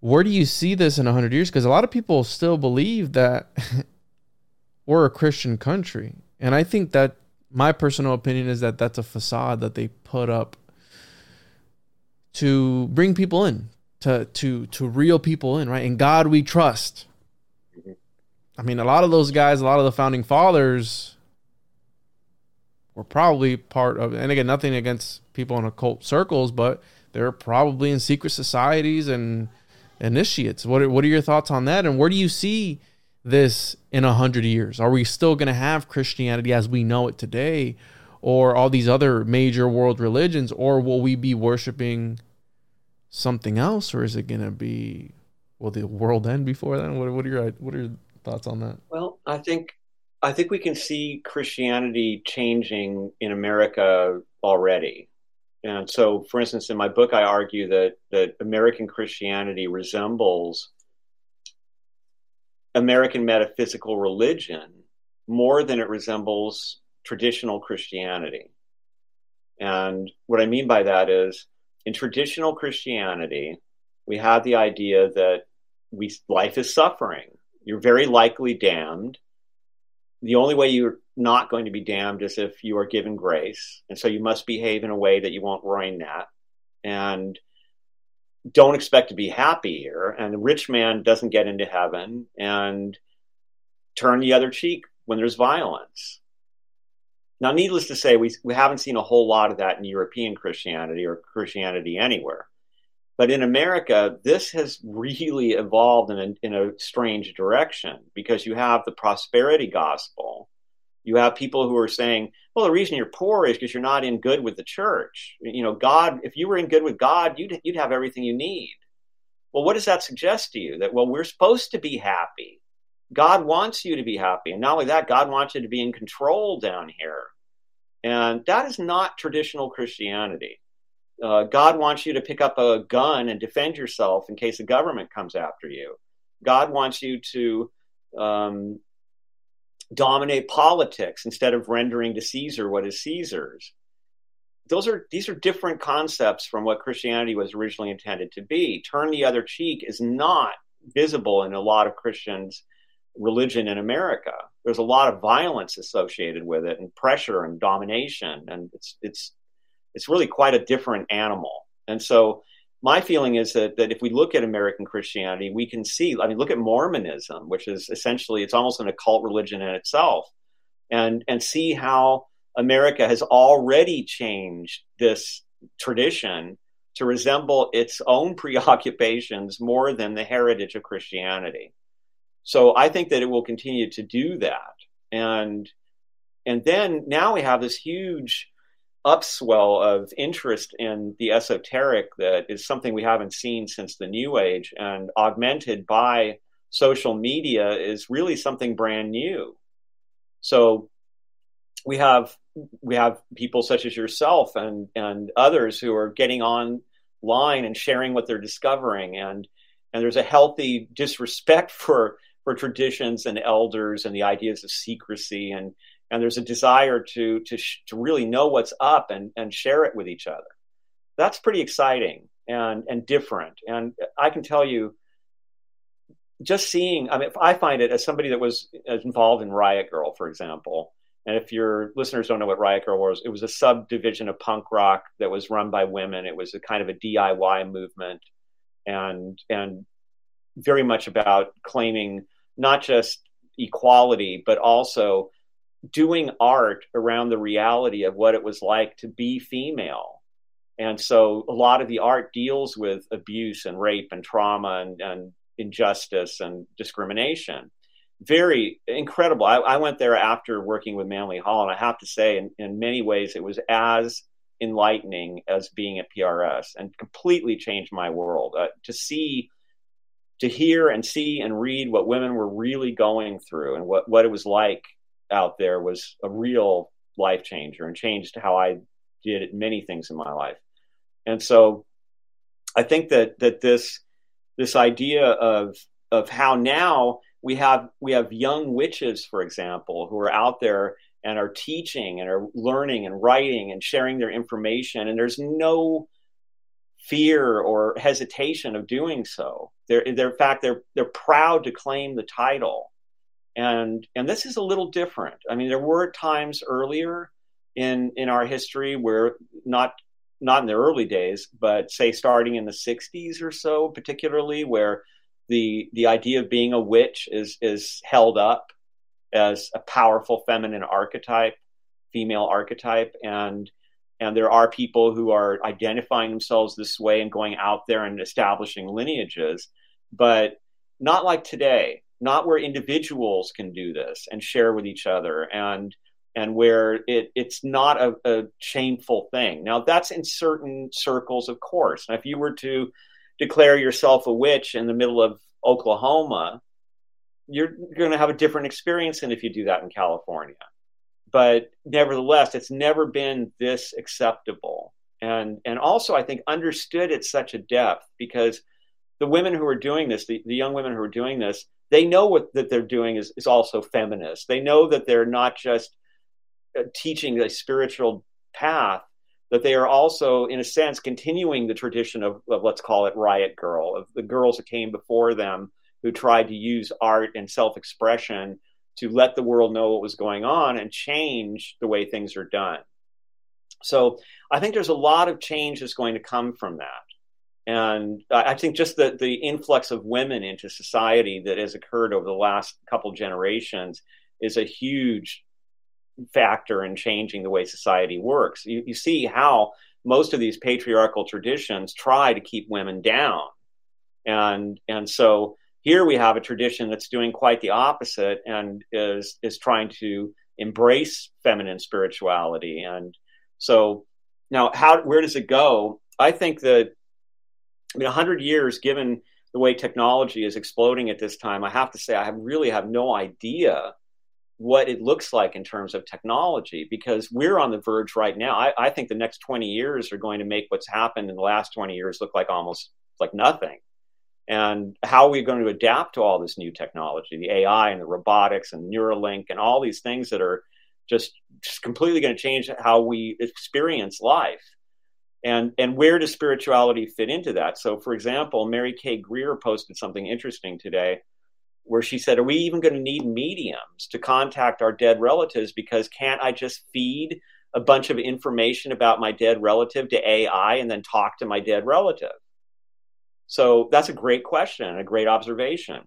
where do you see this in 100 years? Because a lot of people still believe that we're a Christian country. And I think that my personal opinion is that that's a facade that they put up to bring people in, to to to reel people in, right? In God we trust. Mm-hmm. I mean, a lot of those guys, a lot of the founding fathers, were probably part of, and again, nothing against people in occult circles, but they're probably in secret societies and initiates. What are, what are your thoughts on that? And where do you see this in a hundred years? Are we still going to have Christianity as we know it today, or all these other major world religions, or will we be worshiping something else, or is it going to be will the world end before then? What, what are your what are your thoughts on that? Well, I think I think we can see Christianity changing in America already. And so, for instance, in my book, I argue that, that American Christianity resembles American metaphysical religion more than it resembles traditional Christianity. And what I mean by that is, in traditional Christianity, we have the idea that we, life is suffering. You're very likely damned the only way you're not going to be damned is if you are given grace. And so you must behave in a way that you won't ruin that. And don't expect to be happy here. And the rich man doesn't get into heaven and turn the other cheek when there's violence. Now, needless to say, we, we haven't seen a whole lot of that in European Christianity or Christianity anywhere. But in America, this has really evolved in a, in a strange direction because you have the prosperity gospel. You have people who are saying, well, the reason you're poor is because you're not in good with the church. You know, God, if you were in good with God, you'd, you'd have everything you need. Well, what does that suggest to you? That, well, we're supposed to be happy. God wants you to be happy. And not only that, God wants you to be in control down here. And that is not traditional Christianity. Uh, God wants you to pick up a gun and defend yourself in case the government comes after you. God wants you to um, dominate politics instead of rendering to Caesar what is Caesar's. those are these are different concepts from what Christianity was originally intended to be. Turn the other cheek is not visible in a lot of Christians' religion in America. There's a lot of violence associated with it, and pressure and domination, and it's it's it's really quite a different animal. And so, my feeling is that that if we look at American Christianity, we can see. I mean, look at Mormonism, which is essentially it's almost an occult religion in itself, and and see how America has already changed this tradition to resemble its own preoccupations more than the heritage of Christianity. So I think that it will continue to do that. And and then now we have this huge upswell of interest in the esoteric that is something we haven't seen since the new age and augmented by social media is really something brand new. So we have we have people such as yourself and and others who are getting online and sharing what they're discovering and and there's a healthy disrespect for for traditions and elders and the ideas of secrecy and and there's a desire to to to really know what's up and and share it with each other that's pretty exciting and and different and i can tell you just seeing i mean i find it as somebody that was involved in riot Girl, for example and if your listeners don't know what Riot Girl was, it was a subdivision of punk rock that was run by women. It was a kind of a DIY movement, and and very much about claiming not just equality, but also doing art around the reality of what it was like to be female. And so a lot of the art deals with abuse and rape and trauma and, and injustice and discrimination very incredible. I, I, went there after working with Manly Hall, and I have to say, in, in many ways, it was as enlightening as being at PRS and completely changed my world. Uh, to see, to hear and see and read what women were really going through and what, what it was like out there was a real life changer and changed how I did many things in my life. And so I think that that this this idea of of how now we have we have young witches, for example, who are out there and are teaching and are learning and writing and sharing their information, and there's no fear or hesitation of doing so. They're, in fact they're they're proud to claim the title, and and this is a little different. I mean, there were times earlier in in our history where not not in the early days, but say starting in the 60s or so, particularly where the the idea of being a witch is is held up as a powerful feminine archetype, female archetype, and and there are people who are identifying themselves this way and going out there and establishing lineages, but not like today, not where individuals can do this and share with each other and and where it, it's not a, a shameful thing. Now that's in certain circles, of course. Now, if you were to declare yourself a witch in the middle of Oklahoma, you're, going to have a different experience than if you do that in California. But nevertheless, it's never been this acceptable. And, and also, I think, understood at such a depth because the women who are doing this, the, the young women who are doing this, they know what that they're doing is, is also feminist. They know that they're not just uh, teaching a spiritual path, that they are also, in a sense, continuing the tradition of, of, let's call it Riot girl, of the girls that came before them who tried to use art and self expression to let the world know what was going on and change the way things are done. So I think there's a lot of change that's going to come from that. And I think just the, the influx of women into society that has occurred over the last couple generations is a huge factor in changing the way society works. You, you see how most of these patriarchal traditions try to keep women down. And, and so here we have a tradition that's doing quite the opposite and is, is trying to embrace feminine spirituality. And so now how, where does it go? I think that, I mean, 100 years, given the way technology is exploding at this time, I have to say I have really have no idea what it looks like in terms of technology because we're on the verge right now. I, I, think the next 20 years are going to make what's happened in the last 20 years look like almost like nothing. And how are we going to adapt to all this new technology, the AI and the robotics and Neuralink and all these things that are just, just completely going to change how we experience life. And, and where does spirituality fit into that? So, for example, Mary K. Greer posted something interesting today where she said, Are we even going to need mediums to contact our dead relatives? Because can't I just feed a bunch of information about my dead relative to AI and then talk to my dead relative? So that's a great question and a great observation.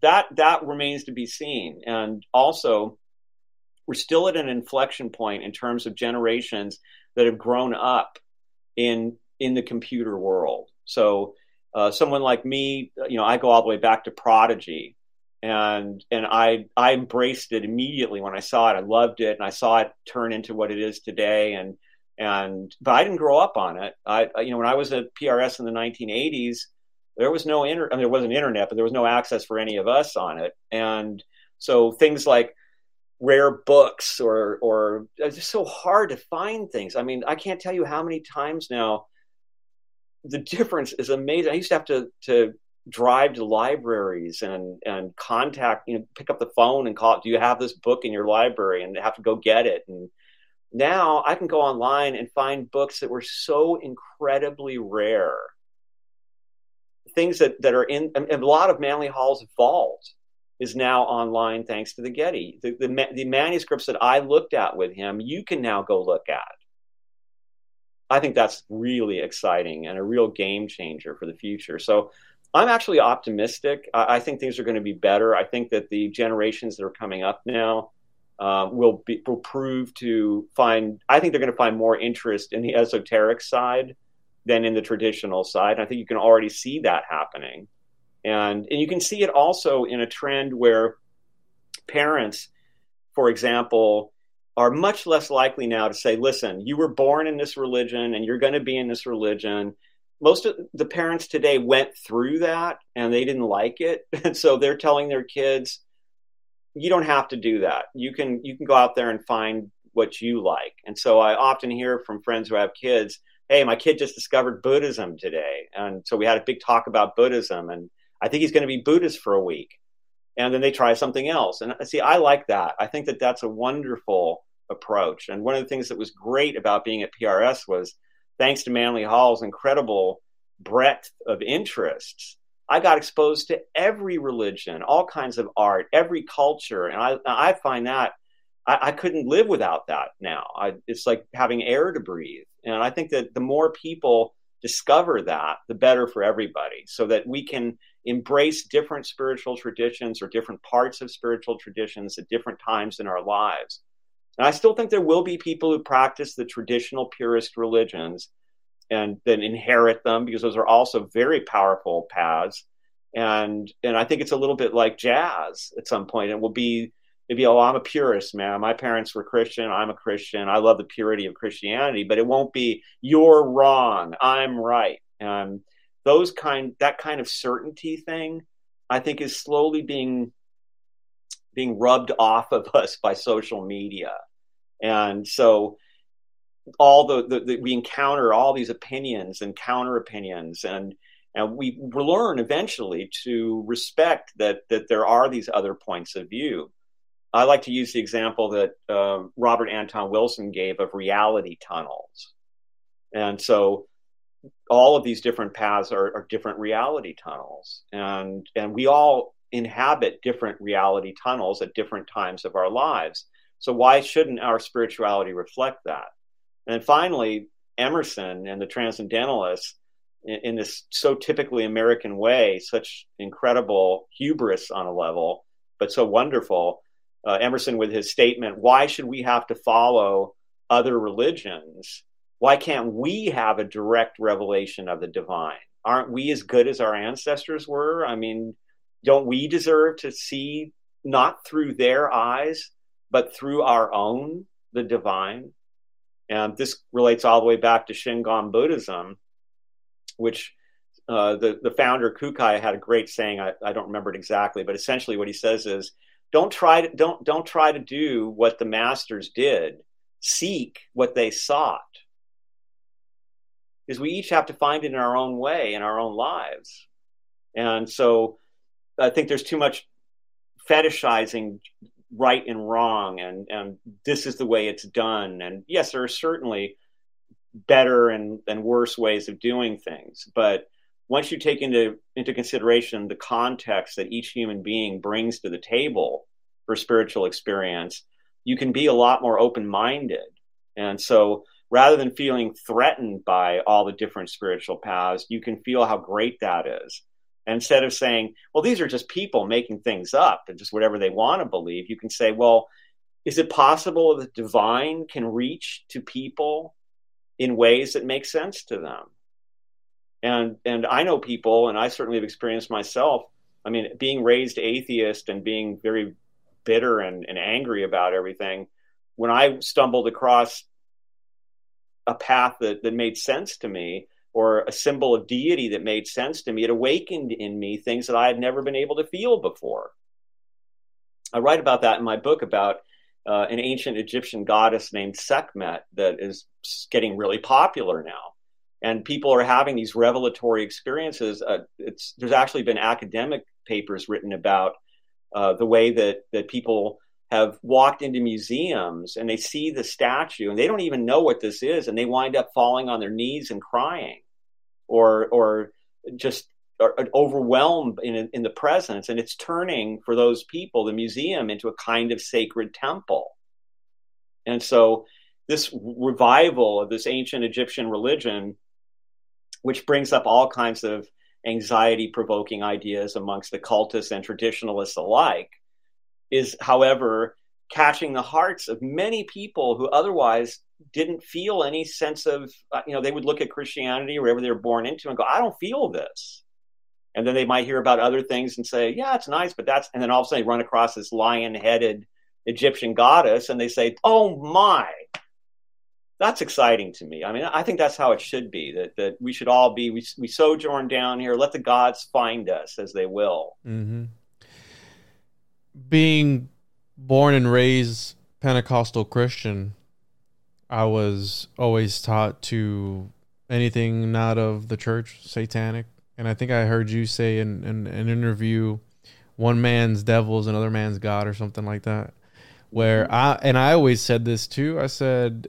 That that remains to be seen. And also, we're still at an inflection point in terms of generations that have grown up in in the computer world. So uh, someone like me, you know, I go all the way back to Prodigy, and and I I embraced it immediately when I saw it. I loved it, and I saw it turn into what it is today. And and but I didn't grow up on it. I you know when I was at PRS in the 1980s, there was no inter I mean, there wasn't internet, but there was no access for any of us on it. And so things like rare books or or it's just so hard to find things. I mean, I can't tell you how many times now the difference is amazing. I used to have to to drive to libraries and and contact you know pick up the phone and call do you have this book in your library and have to go get it and now i can go online and find books that were so incredibly rare things that that are in a lot of manly hall's vault is now online thanks to the getty the, the, the manuscripts that i looked at with him you can now go look at i think that's really exciting and a real game changer for the future so I'm actually optimistic. I, I think things are going to be better. I think that the generations that are coming up now uh, will be, will prove to find. I think they're going to find more interest in the esoteric side than in the traditional side. I think you can already see that happening, and and you can see it also in a trend where parents, for example, are much less likely now to say, "Listen, you were born in this religion, and you're going to be in this religion." most of the parents today went through that and they didn't like it. And so they're telling their kids you don't have to do that. You can you can go out there and find what you like. And so i often hear from friends who have kids hey my kid just discovered buddhism today. And so we had a big talk about buddhism and i think he's going to be buddhist for a week and then they try something else. And uh, see i like that. I think that that's a wonderful approach. And one of the things that was great about being at prs was thanks to Manly Hall's incredible breadth of interests, I got exposed to every religion, all kinds of art, every culture, and I I find that I, I couldn't live without that now. I, it's like having air to breathe, and I think that the more people discover that, the better for everybody, so that we can embrace different spiritual traditions or different parts of spiritual traditions at different times in our lives. And I still think there will be people who practice the traditional purist religions and then inherit them because those are also very powerful paths. And and I think it's a little bit like jazz at some point. It will be maybe oh I'm a purist, man. My parents were Christian. I'm a Christian. I love the purity of Christianity, but it won't be you're wrong. I'm right. And those kind that kind of certainty thing, I think, is slowly being being rubbed off of us by social media. And so all the, the, the, we encounter all these opinions and counter opinions and and we learn eventually to respect that that there are these other points of view. I like to use the example that uh, Robert Anton Wilson gave of reality tunnels, and so all of these different paths are, are different reality tunnels, and and we all inhabit different reality tunnels at different times of our lives. So why shouldn't our spirituality reflect that? And finally, Emerson and the Transcendentalists, in, in, this so typically American way, such incredible hubris on a level, but so wonderful. Uh, Emerson, with his statement, why should we have to follow other religions? Why can't we have a direct revelation of the divine? Aren't we as good as our ancestors were? I mean, don't we deserve to see not through their eyes, but through our own the divine? And this relates all the way back to Shingon Buddhism, which uh, the, the founder Kukai had a great saying. I, I don't remember it exactly, but essentially what he says is, don't try to don't don't try to do what the masters did. Seek what they sought. Because we each have to find it in our own way in our own lives. And so I think there's too much fetishizing right and wrong and and this is the way it's done and yes there are certainly better and, and worse ways of doing things but once you take into into consideration the context that each human being brings to the table for spiritual experience you can be a lot more open-minded and so rather than feeling threatened by all the different spiritual paths you can feel how great that is instead of saying, well, these are just people making things up and just whatever they want to believe, you can say, well, is it possible that divine can reach to people in ways that make sense to them? And and I know people, and I certainly have experienced myself. I mean, being raised atheist and being very bitter and, and angry about everything, when I stumbled across a path that, that made sense to me, or a symbol of deity that made sense to me. It awakened in me things that I had never been able to feel before. I write about that in my book about uh, an ancient Egyptian goddess named Sekhmet that is getting really popular now. And people are having these revelatory experiences. Uh, there's actually been academic papers written about uh, the way that, that people have walked into museums and they see the statue and they don't even know what this is and they wind up falling on their knees and crying or or just are overwhelmed in in the presence. And it's turning for those people the museum into a kind of sacred temple. And so this revival of this ancient Egyptian religion which brings up all kinds of anxiety provoking ideas amongst the cultists and traditionalists alike is, however, catching the hearts of many people who otherwise didn't feel any sense of, uh, you know, they would look at Christianity or whatever they were born into and go, I don't feel this. And then they might hear about other things and say, yeah, it's nice, but that's, and then all of a sudden they run across this lion headed Egyptian goddess and they say, oh my, that's exciting to me. I mean, I think that's how it should be that, that we should all be, we, we sojourn down here, let the gods find us as they will. Mm-hmm being born and raised Pentecostal Christian, I was always taught to anything not of the church, satanic. And I think I heard you say in, in, in an interview, one man's devil is another man's God or something like that. Where mm-hmm. I, and I always said this too, I said,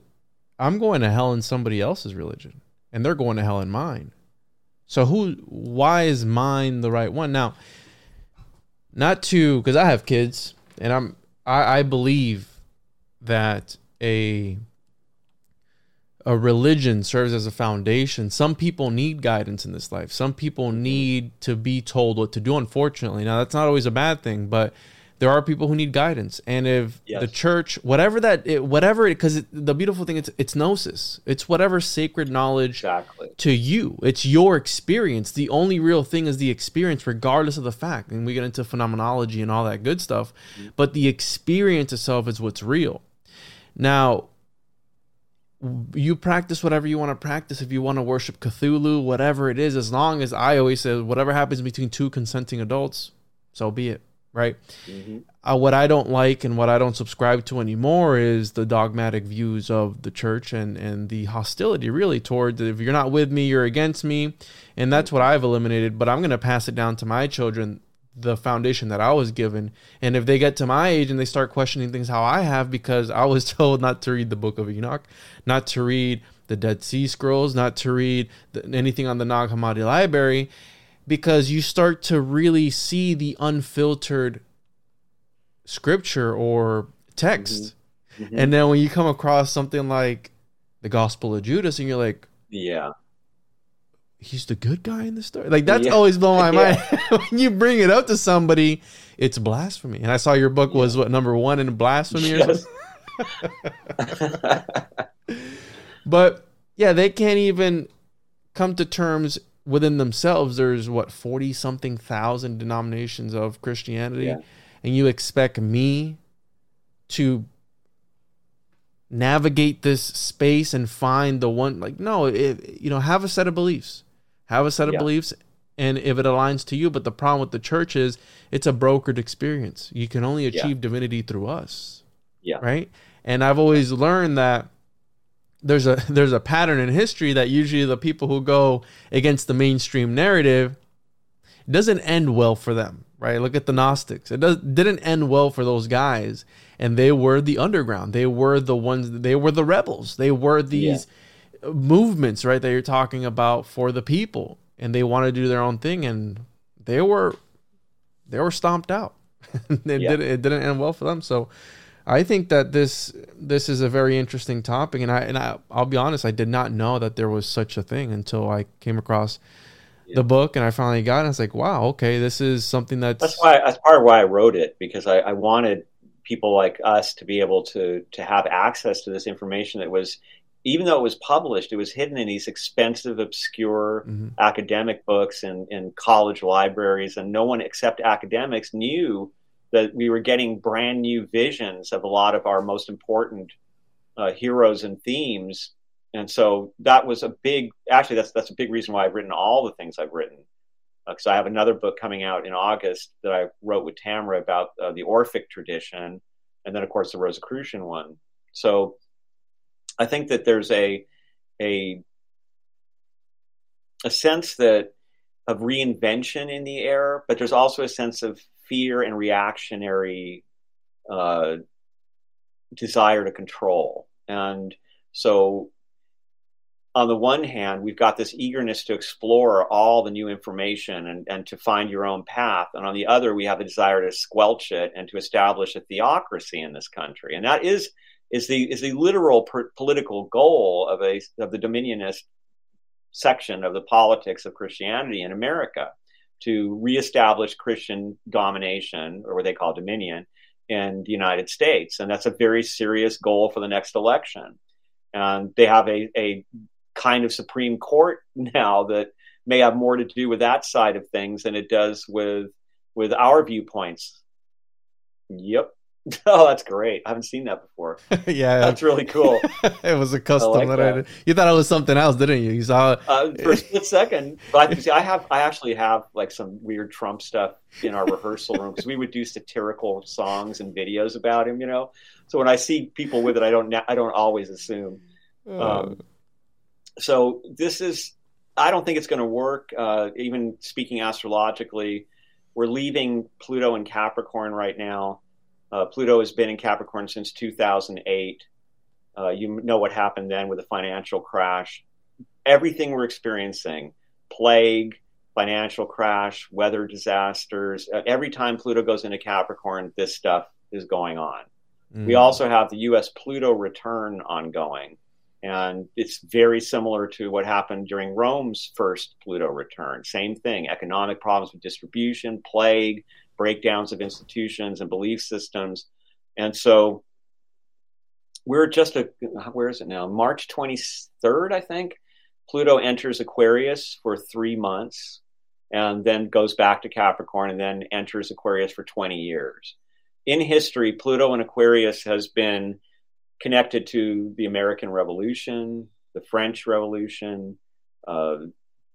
I'm going to hell in somebody else's religion and they're going to hell in mine. So who, why is mine the right one? Now, not to because I have kids and I'm I, I believe that a a religion serves as a foundation. Some people need guidance in this life. Some people need to be told what to do. Unfortunately, now that's not always a bad thing, but there are people who need guidance and if yes. the church whatever that it, whatever because the beautiful thing it's it's gnosis. It's whatever sacred knowledge exactly. to you. It's your experience. The only real thing is the experience regardless of the fact. And we get into phenomenology and all that good stuff mm-hmm. but the experience itself is what's real. Now you practice whatever you want to practice. If you want to worship cthulhu whatever it is as long as i always say whatever happens between two consenting adults so be it right? Mm-hmm. Uh, what I don't like and what I don't subscribe to anymore is the dogmatic views of the church and and the hostility really toward if you're not with me, you're against me, and that's what I've eliminated. But I'm going to pass it down to my children the foundation that I was given. And if they get to my age and they start questioning things how I have, because I was told not to read the Book of Enoch, not to read the Dead Sea Scrolls, not to read the, anything on the Nag Hammadi library, because you start to really see the unfiltered scripture or text. Mm-hmm. Mm-hmm. And then when you come across something like the Gospel of Judas and you're like, yeah. He's the good guy in the story. Like that's yeah. always blown my mind. when you bring it up to somebody, it's blasphemy. And I saw your book was what number one in blasphemy yes. but yeah, they can't even come to terms within themselves there's what 40 something thousand denominations of christianity yeah. and you expect me to navigate this space and find the one like no it, you know have a set of beliefs have a set of yeah. beliefs and if it aligns to you but the problem with the church is it's a brokered experience you can only achieve yeah. divinity through us yeah right and i've always learned that there's a there's a pattern in history that usually the people who go against the mainstream narrative doesn't end well for them right? Look at the Gnostics. It does, didn't end well for those guys, and they were the underground. They were the ones. They were the rebels. They were these yeah. movements, right? That you're talking about for the people, and they want to do their own thing, and they were they were stomped out. it, yeah. didn't, it didn't end well for them. So I think that this this is a very interesting topic, and I and I, I'll be honest, I did not know that there was such a thing until I came across yeah. the book, and I finally got it. I was like, wow, okay, this is something that's that's why that's part of why I wrote it because I, I wanted people like us to be able to to have access to this information that was even though it was published, it was hidden in these expensive, obscure mm-hmm. academic books and in college libraries, and no one except academics knew that we were getting brand new visions of a lot of our most important uh, heroes and themes. And so that was a big, actually, that's that's a big reason why I've written all the things I've written. Because uh, I have another book coming out in August that I wrote with Tamara about uh, the Orphic tradition, and then of course the Rosicrucian one. So I think that there's a a a sense that of reinvention in the air, but there's also a sense of fear and reactionary uh, desire to control. And so, on the one hand, we've got this eagerness to explore all the new information and, and to find your own path. And on the other, we have a desire to squelch it and to establish a theocracy in this country. And that is is the is the literal per- political goal of a of the dominionist section of the politics of Christianity in America to reestablish Christian domination, or what they call dominion, in the United States. And that's a very serious goal for the next election. And they have a, a kind of Supreme Court now that may have more to do with that side of things than it does with with our viewpoints. Yep. Oh, that's great. I haven't seen that before. yeah. That's really cool. it was a custom like that, that, I did. You thought it was something else, didn't you? You saw uh, for a split second. But see, I have I actually have like some weird Trump stuff in our rehearsal room because we would do satirical songs and videos about him, you know. So when I see people with it, I don't I don't always assume. Uh. Um, so this is I don't think it's going to work. Uh, even speaking astrologically, we're leaving Pluto in Capricorn right now uh, Pluto has been in Capricorn since 2008. Uh, you know what happened then with the financial crash. Everything we're experiencing, plague, financial crash, weather disasters, uh, every time Pluto goes into Capricorn, this stuff is going on. Mm. We also have the US Pluto return ongoing. And it's very similar to what happened during Rome's first Pluto return. Same thing economic problems with distribution, plague, breakdowns of institutions and belief systems. And so we're just a, where is it now? March 23rd, I think. Pluto enters Aquarius for three months and then goes back to Capricorn and then enters Aquarius for 20 years. In history, Pluto and Aquarius has been connected to the American Revolution, the French Revolution, uh,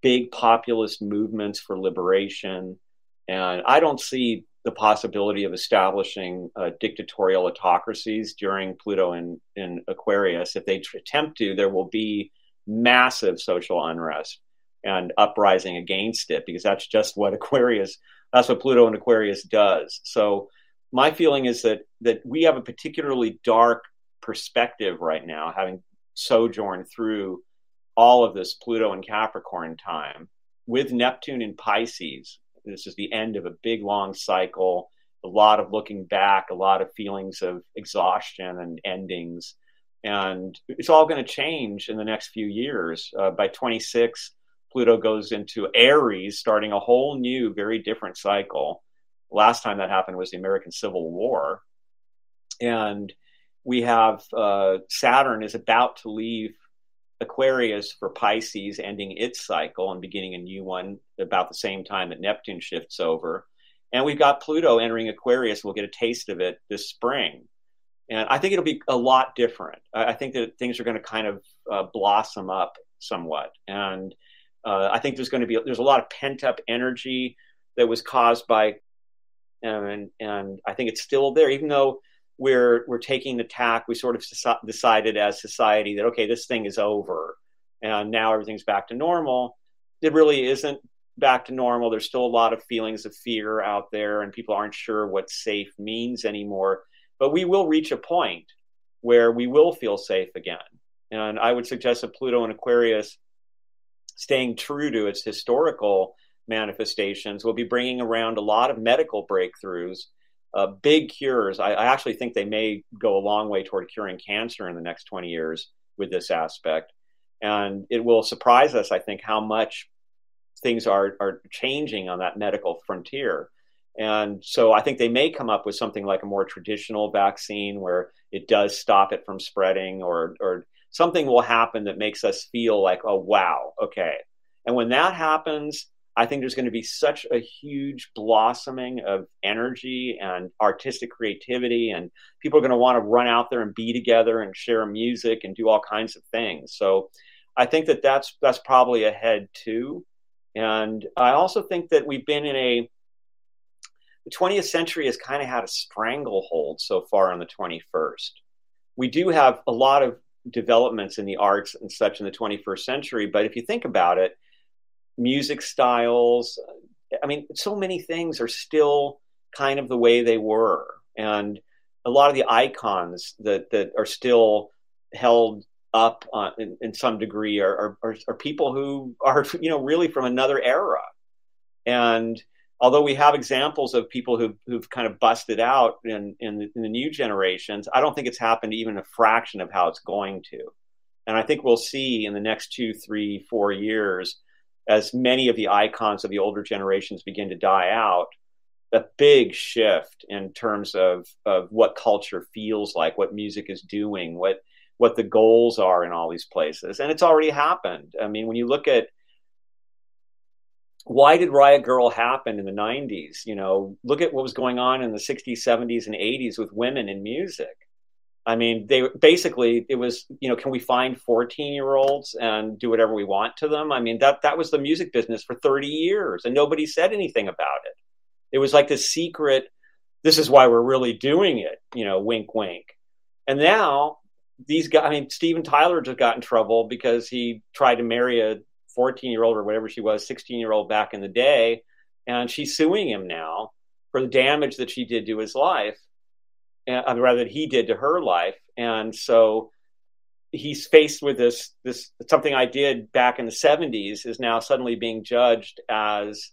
big populist movements for liberation, and I don't see the possibility of establishing uh, dictatorial autocracies during Pluto in, in Aquarius. If they attempt to, there will be massive social unrest and uprising against it because that's just what Aquarius, that's what Pluto and Aquarius does. So my feeling is that that we have a particularly dark perspective right now, having sojourned through all of this Pluto and Capricorn time with Neptune in Pisces this is the end of a big, long cycle, a lot of looking back, a lot of feelings of exhaustion and endings. And it's all going to change in the next few years. Uh, by 26, Pluto goes into Aries, starting a whole new, very different cycle. Last time that happened was the American Civil War. And we have uh, Saturn is about to leave Aquarius for Pisces ending its cycle and beginning a new one about the same time that Neptune shifts over. And we've got Pluto entering Aquarius. We'll get a taste of it this spring. And I think it'll be a lot different. I think that things are going to kind of uh, blossom up somewhat. And uh, I think there's going to be there's a lot of pent up energy that was caused by, and and I think it's still there, even though we're we're taking the tack. We sort of decided as society that okay, this thing is over, and now everything's back to normal. It really isn't back to normal. There's still a lot of feelings of fear out there, and people aren't sure what safe means anymore. But we will reach a point where we will feel safe again. And I would suggest that Pluto and Aquarius, staying true to its historical manifestations, will be bringing around a lot of medical breakthroughs, uh, big cures. I, I actually think they may go a long way toward curing cancer in the next 20 years with this aspect. And it will surprise us, I think, how much things are, are changing on that medical frontier. And so I think they may come up with something like a more traditional vaccine where it does stop it from spreading or, or something will happen that makes us feel like, oh, wow, okay. And when that happens, I think there's going to be such a huge blossoming of energy and artistic creativity, and people are going to want to run out there and be together and share music and do all kinds of things. So I think that that's that's probably ahead too. And I also think that we've been in a the 20th century has kind of had a stranglehold so far on the 21st. We do have a lot of developments in the arts and such in the 21st century, but if you think about it, music styles, I mean, so many things are still kind of the way they were. And a lot of the icons that, that are still held up uh, in, in, some degree are, are, are, people who are, you know, really from another era. And although we have examples of people who've, who've kind of busted out in, in in the new generations, I don't think it's happened even a fraction of how it's going to. And I think we'll see in the next two, three, four years, as many of the icons of the older generations begin to die out, a big shift in terms of, of what culture feels like, what music is doing, what what the goals are in all these places. And it's already happened. I mean, when you look at why did Riot Grrrl happen in the 90s? You know, look at what was going on in the 60s, 70s, and 80s with women in music. I mean, they basically it was, you know, can we find 14 year olds and do whatever we want to them? I mean, that that was the music business for 30 years, and nobody said anything about it. It was like the secret. This is why we're really doing it, you know, wink, wink. And now these guys, I mean, Steven Tyler just got in trouble because he tried to marry a 14 year old or whatever she was, 16 year old back in the day. And she's suing him now for the damage that she did to his life, and, uh, rather that he did to her life. And so he's faced with this, this something I did back in the 70s is now suddenly being judged as,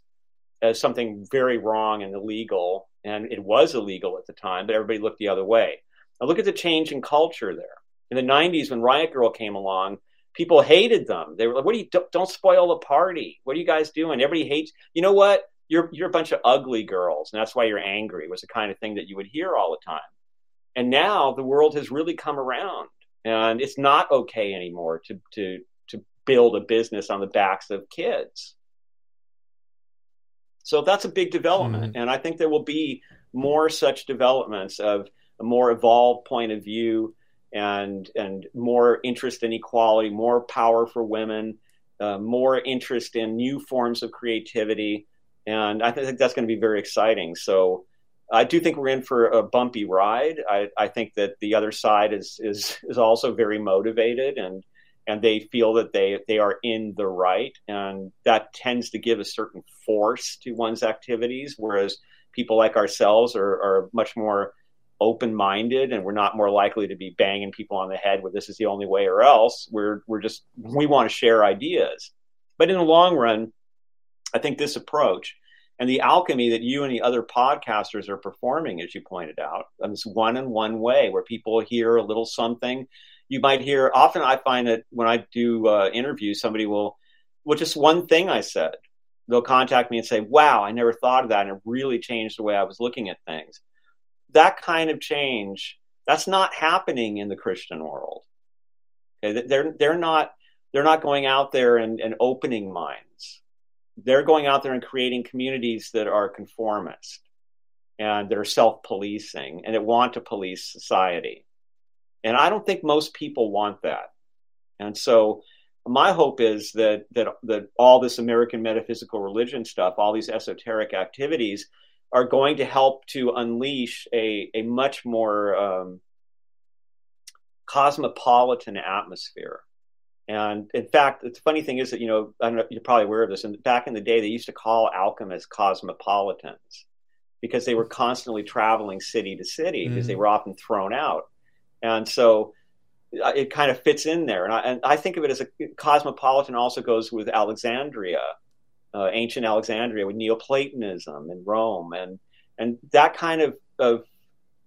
as something very wrong and illegal. And it was illegal at the time, but everybody looked the other way. Now look at the change in culture there in the 90s when Riot Grrrl came along, people hated them. They were like, "What do you don't, don't spoil the party? What are you guys doing? Everybody hates. You know what? You're you're a bunch of ugly girls, and that's why you're angry." Was the kind of thing that you would hear all the time. And now the world has really come around, and it's not okay anymore to to to build a business on the backs of kids. So that's a big development, mm-hmm. and I think there will be more such developments of a more evolved point of view and and more interest in equality, more power for women, uh, more interest in new forms of creativity, and I think that's going to be very exciting. So. I do think we're in for a bumpy ride. I, I think that the other side is is is also very motivated and and they feel that they they are in the right, and that tends to give a certain force to one's activities. Whereas people like ourselves are, are much more open minded and we're not more likely to be banging people on the head with this is the only way or else. We're we're just we want to share ideas. But in the long run, I think this approach and the alchemy that you and the other podcasters are performing, as you pointed out, in this one in one way where people hear a little something. You might hear often. I find that when I do uh, interviews, somebody will, well, just one thing I said, they'll contact me and say, "Wow, I never thought of that, and it really changed the way I was looking at things." that kind of change that's not happening in the Christian world. Okay? They're they're not they're not going out there and, and opening minds. They're going out there and creating communities that are conformist and that are self-policing and that want to police society. And I don't think most people want that. And so my hope is that that that all this American metaphysical religion stuff, all these esoteric activities are going to help to unleash a, a much more um, cosmopolitan atmosphere And in fact, the funny thing is that you know I don't know, you're probably aware of this. And back in the day, they used to call alchemists cosmopolitans because they were constantly traveling city to city because they Mhm. were often thrown out. And so uh, it kind of fits in there. And I, and I think of it as a cosmopolitan also goes with Alexandria, uh, ancient Alexandria with Neoplatonism in Rome, and and that kind of, of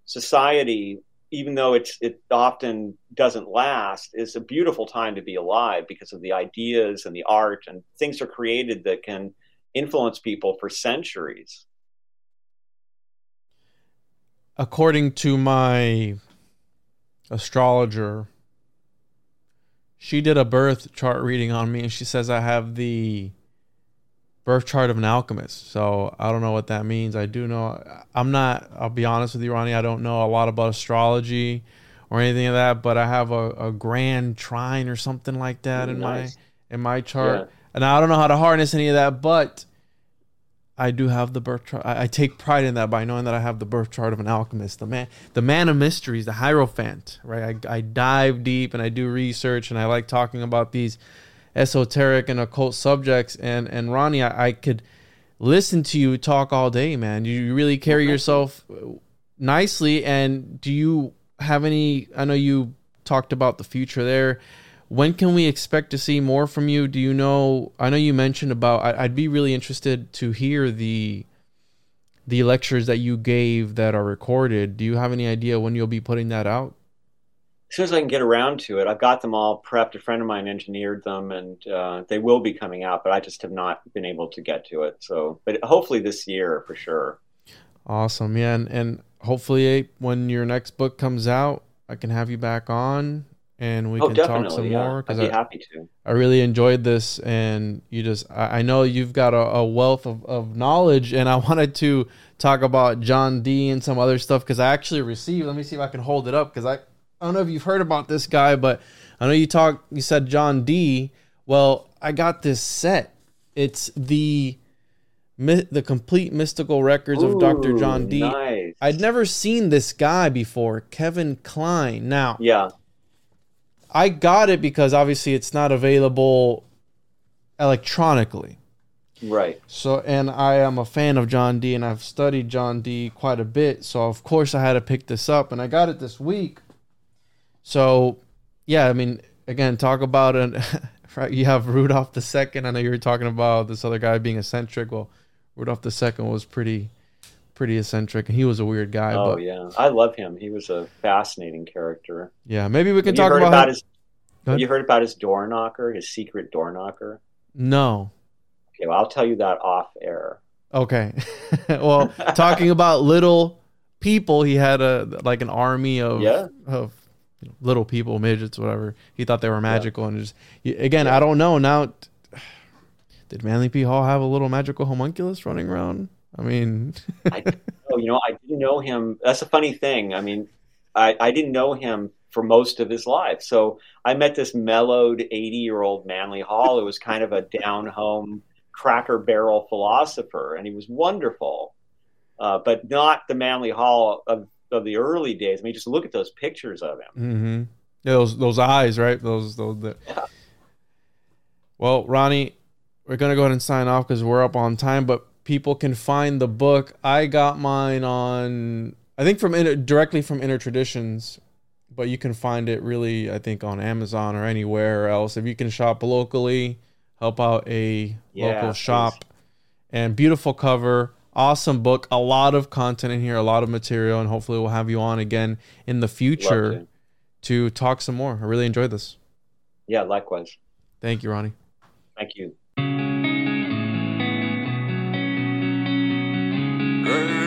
society, even though it's it often doesn't last, is a beautiful time to be alive because of the ideas and the art and things are created that can influence people for centuries. according to my astrologer, she did a birth chart reading on me and she says I have the birth chart of an alchemist. So I don't know what that means. I do know I'm not I'll be honest with you, Ronnie, I don't know a lot about astrology or anything of that, but I have a, a grand trine or something like that in nice. my in my chart. Yeah. And I don't know how to harness any of that, but I do have the birth chart. I, I take pride in that by knowing that I have the birth chart of an alchemist, the man, the man of mysteries, the hierophant. Right? I, I dive deep and I do research, and I like talking about these esoteric and occult subjects. And and Ronnie, I, I could listen to you talk all day, man. You really carry yourself nicely. And do you have any? I know you talked about the future there. When can we expect to see more from you? Do you know? I know you mentioned about. I, I'd be really interested to hear the the lectures that you gave that are recorded. Do you have any idea when you'll be putting that out? As soon as I can get around to it, I've got them all prepped. A friend of mine engineered them, and uh, they will be coming out. But I just have not been able to get to it. So, but hopefully this year for sure. Awesome, yeah, and, and hopefully when your next book comes out, I can have you back on and we oh, can talk some yeah. more I'd be I, happy to. I really enjoyed this and you just I, I know you've got a, a wealth of, of knowledge and I wanted to talk about John Dee and some other stuff because I actually received let me see if I can hold it up because I, I don't know if you've heard about this guy but I know you talk you said John Dee well I got this set it's the the complete mystical records of Dr. John Dee Nice. I'd never seen this guy before, Kevin Klein. Now, Yeah. I got it because obviously it's not available electronically. Right. So, and I am a fan of John Dee, and I've studied John Dee quite a bit. So, of course, I had to pick this up, and I got it this week. So, yeah, I mean, again, talk about an. Right, you have Rudolph the Second. I know you were talking about this other guy being eccentric. Well, Rudolph the Second was pretty, pretty eccentric, and he was a weird guy. Oh but yeah, I love him. He was a fascinating character. yeah, maybe we can Have talk about, about his. Have you heard about his door knocker? His secret door knocker? No. Okay, well, I'll tell you that off air. Okay. well, talking about little people, he had a like an army of Yeah. of you know, little people, midgets, whatever. He thought they were magical, and just y- again, I don't know now. Did Manly P Hall have a little magical homunculus running around? I mean, I, oh, you know, I didn't know him. That's a funny thing. I mean, I, I didn't know him for most of his life. So I met this mellowed 80 year old Manly Hall who was kind of a down home, cracker barrel philosopher, and he was wonderful, uh, but not the Manly Hall of, of the early days. I mean, just look at those pictures of him. Mm-hmm. Yeah, those those eyes, right? Those those. The... Yeah. Well, Ronnie, we're gonna go ahead and sign off because we're up on time. But people can find the book. I got mine on, I think from inter, directly from Inner Traditions, but you can find it really, I think, on Amazon or anywhere else. If you can shop locally, help out a Yeah, local please. shop. And beautiful cover, awesome book, a lot of content in here, a lot of material, and hopefully we'll have you on again in the future to. to talk some more. I really enjoyed this. Yeah, likewise. Thank you, Ronnie. Thank you. Thirty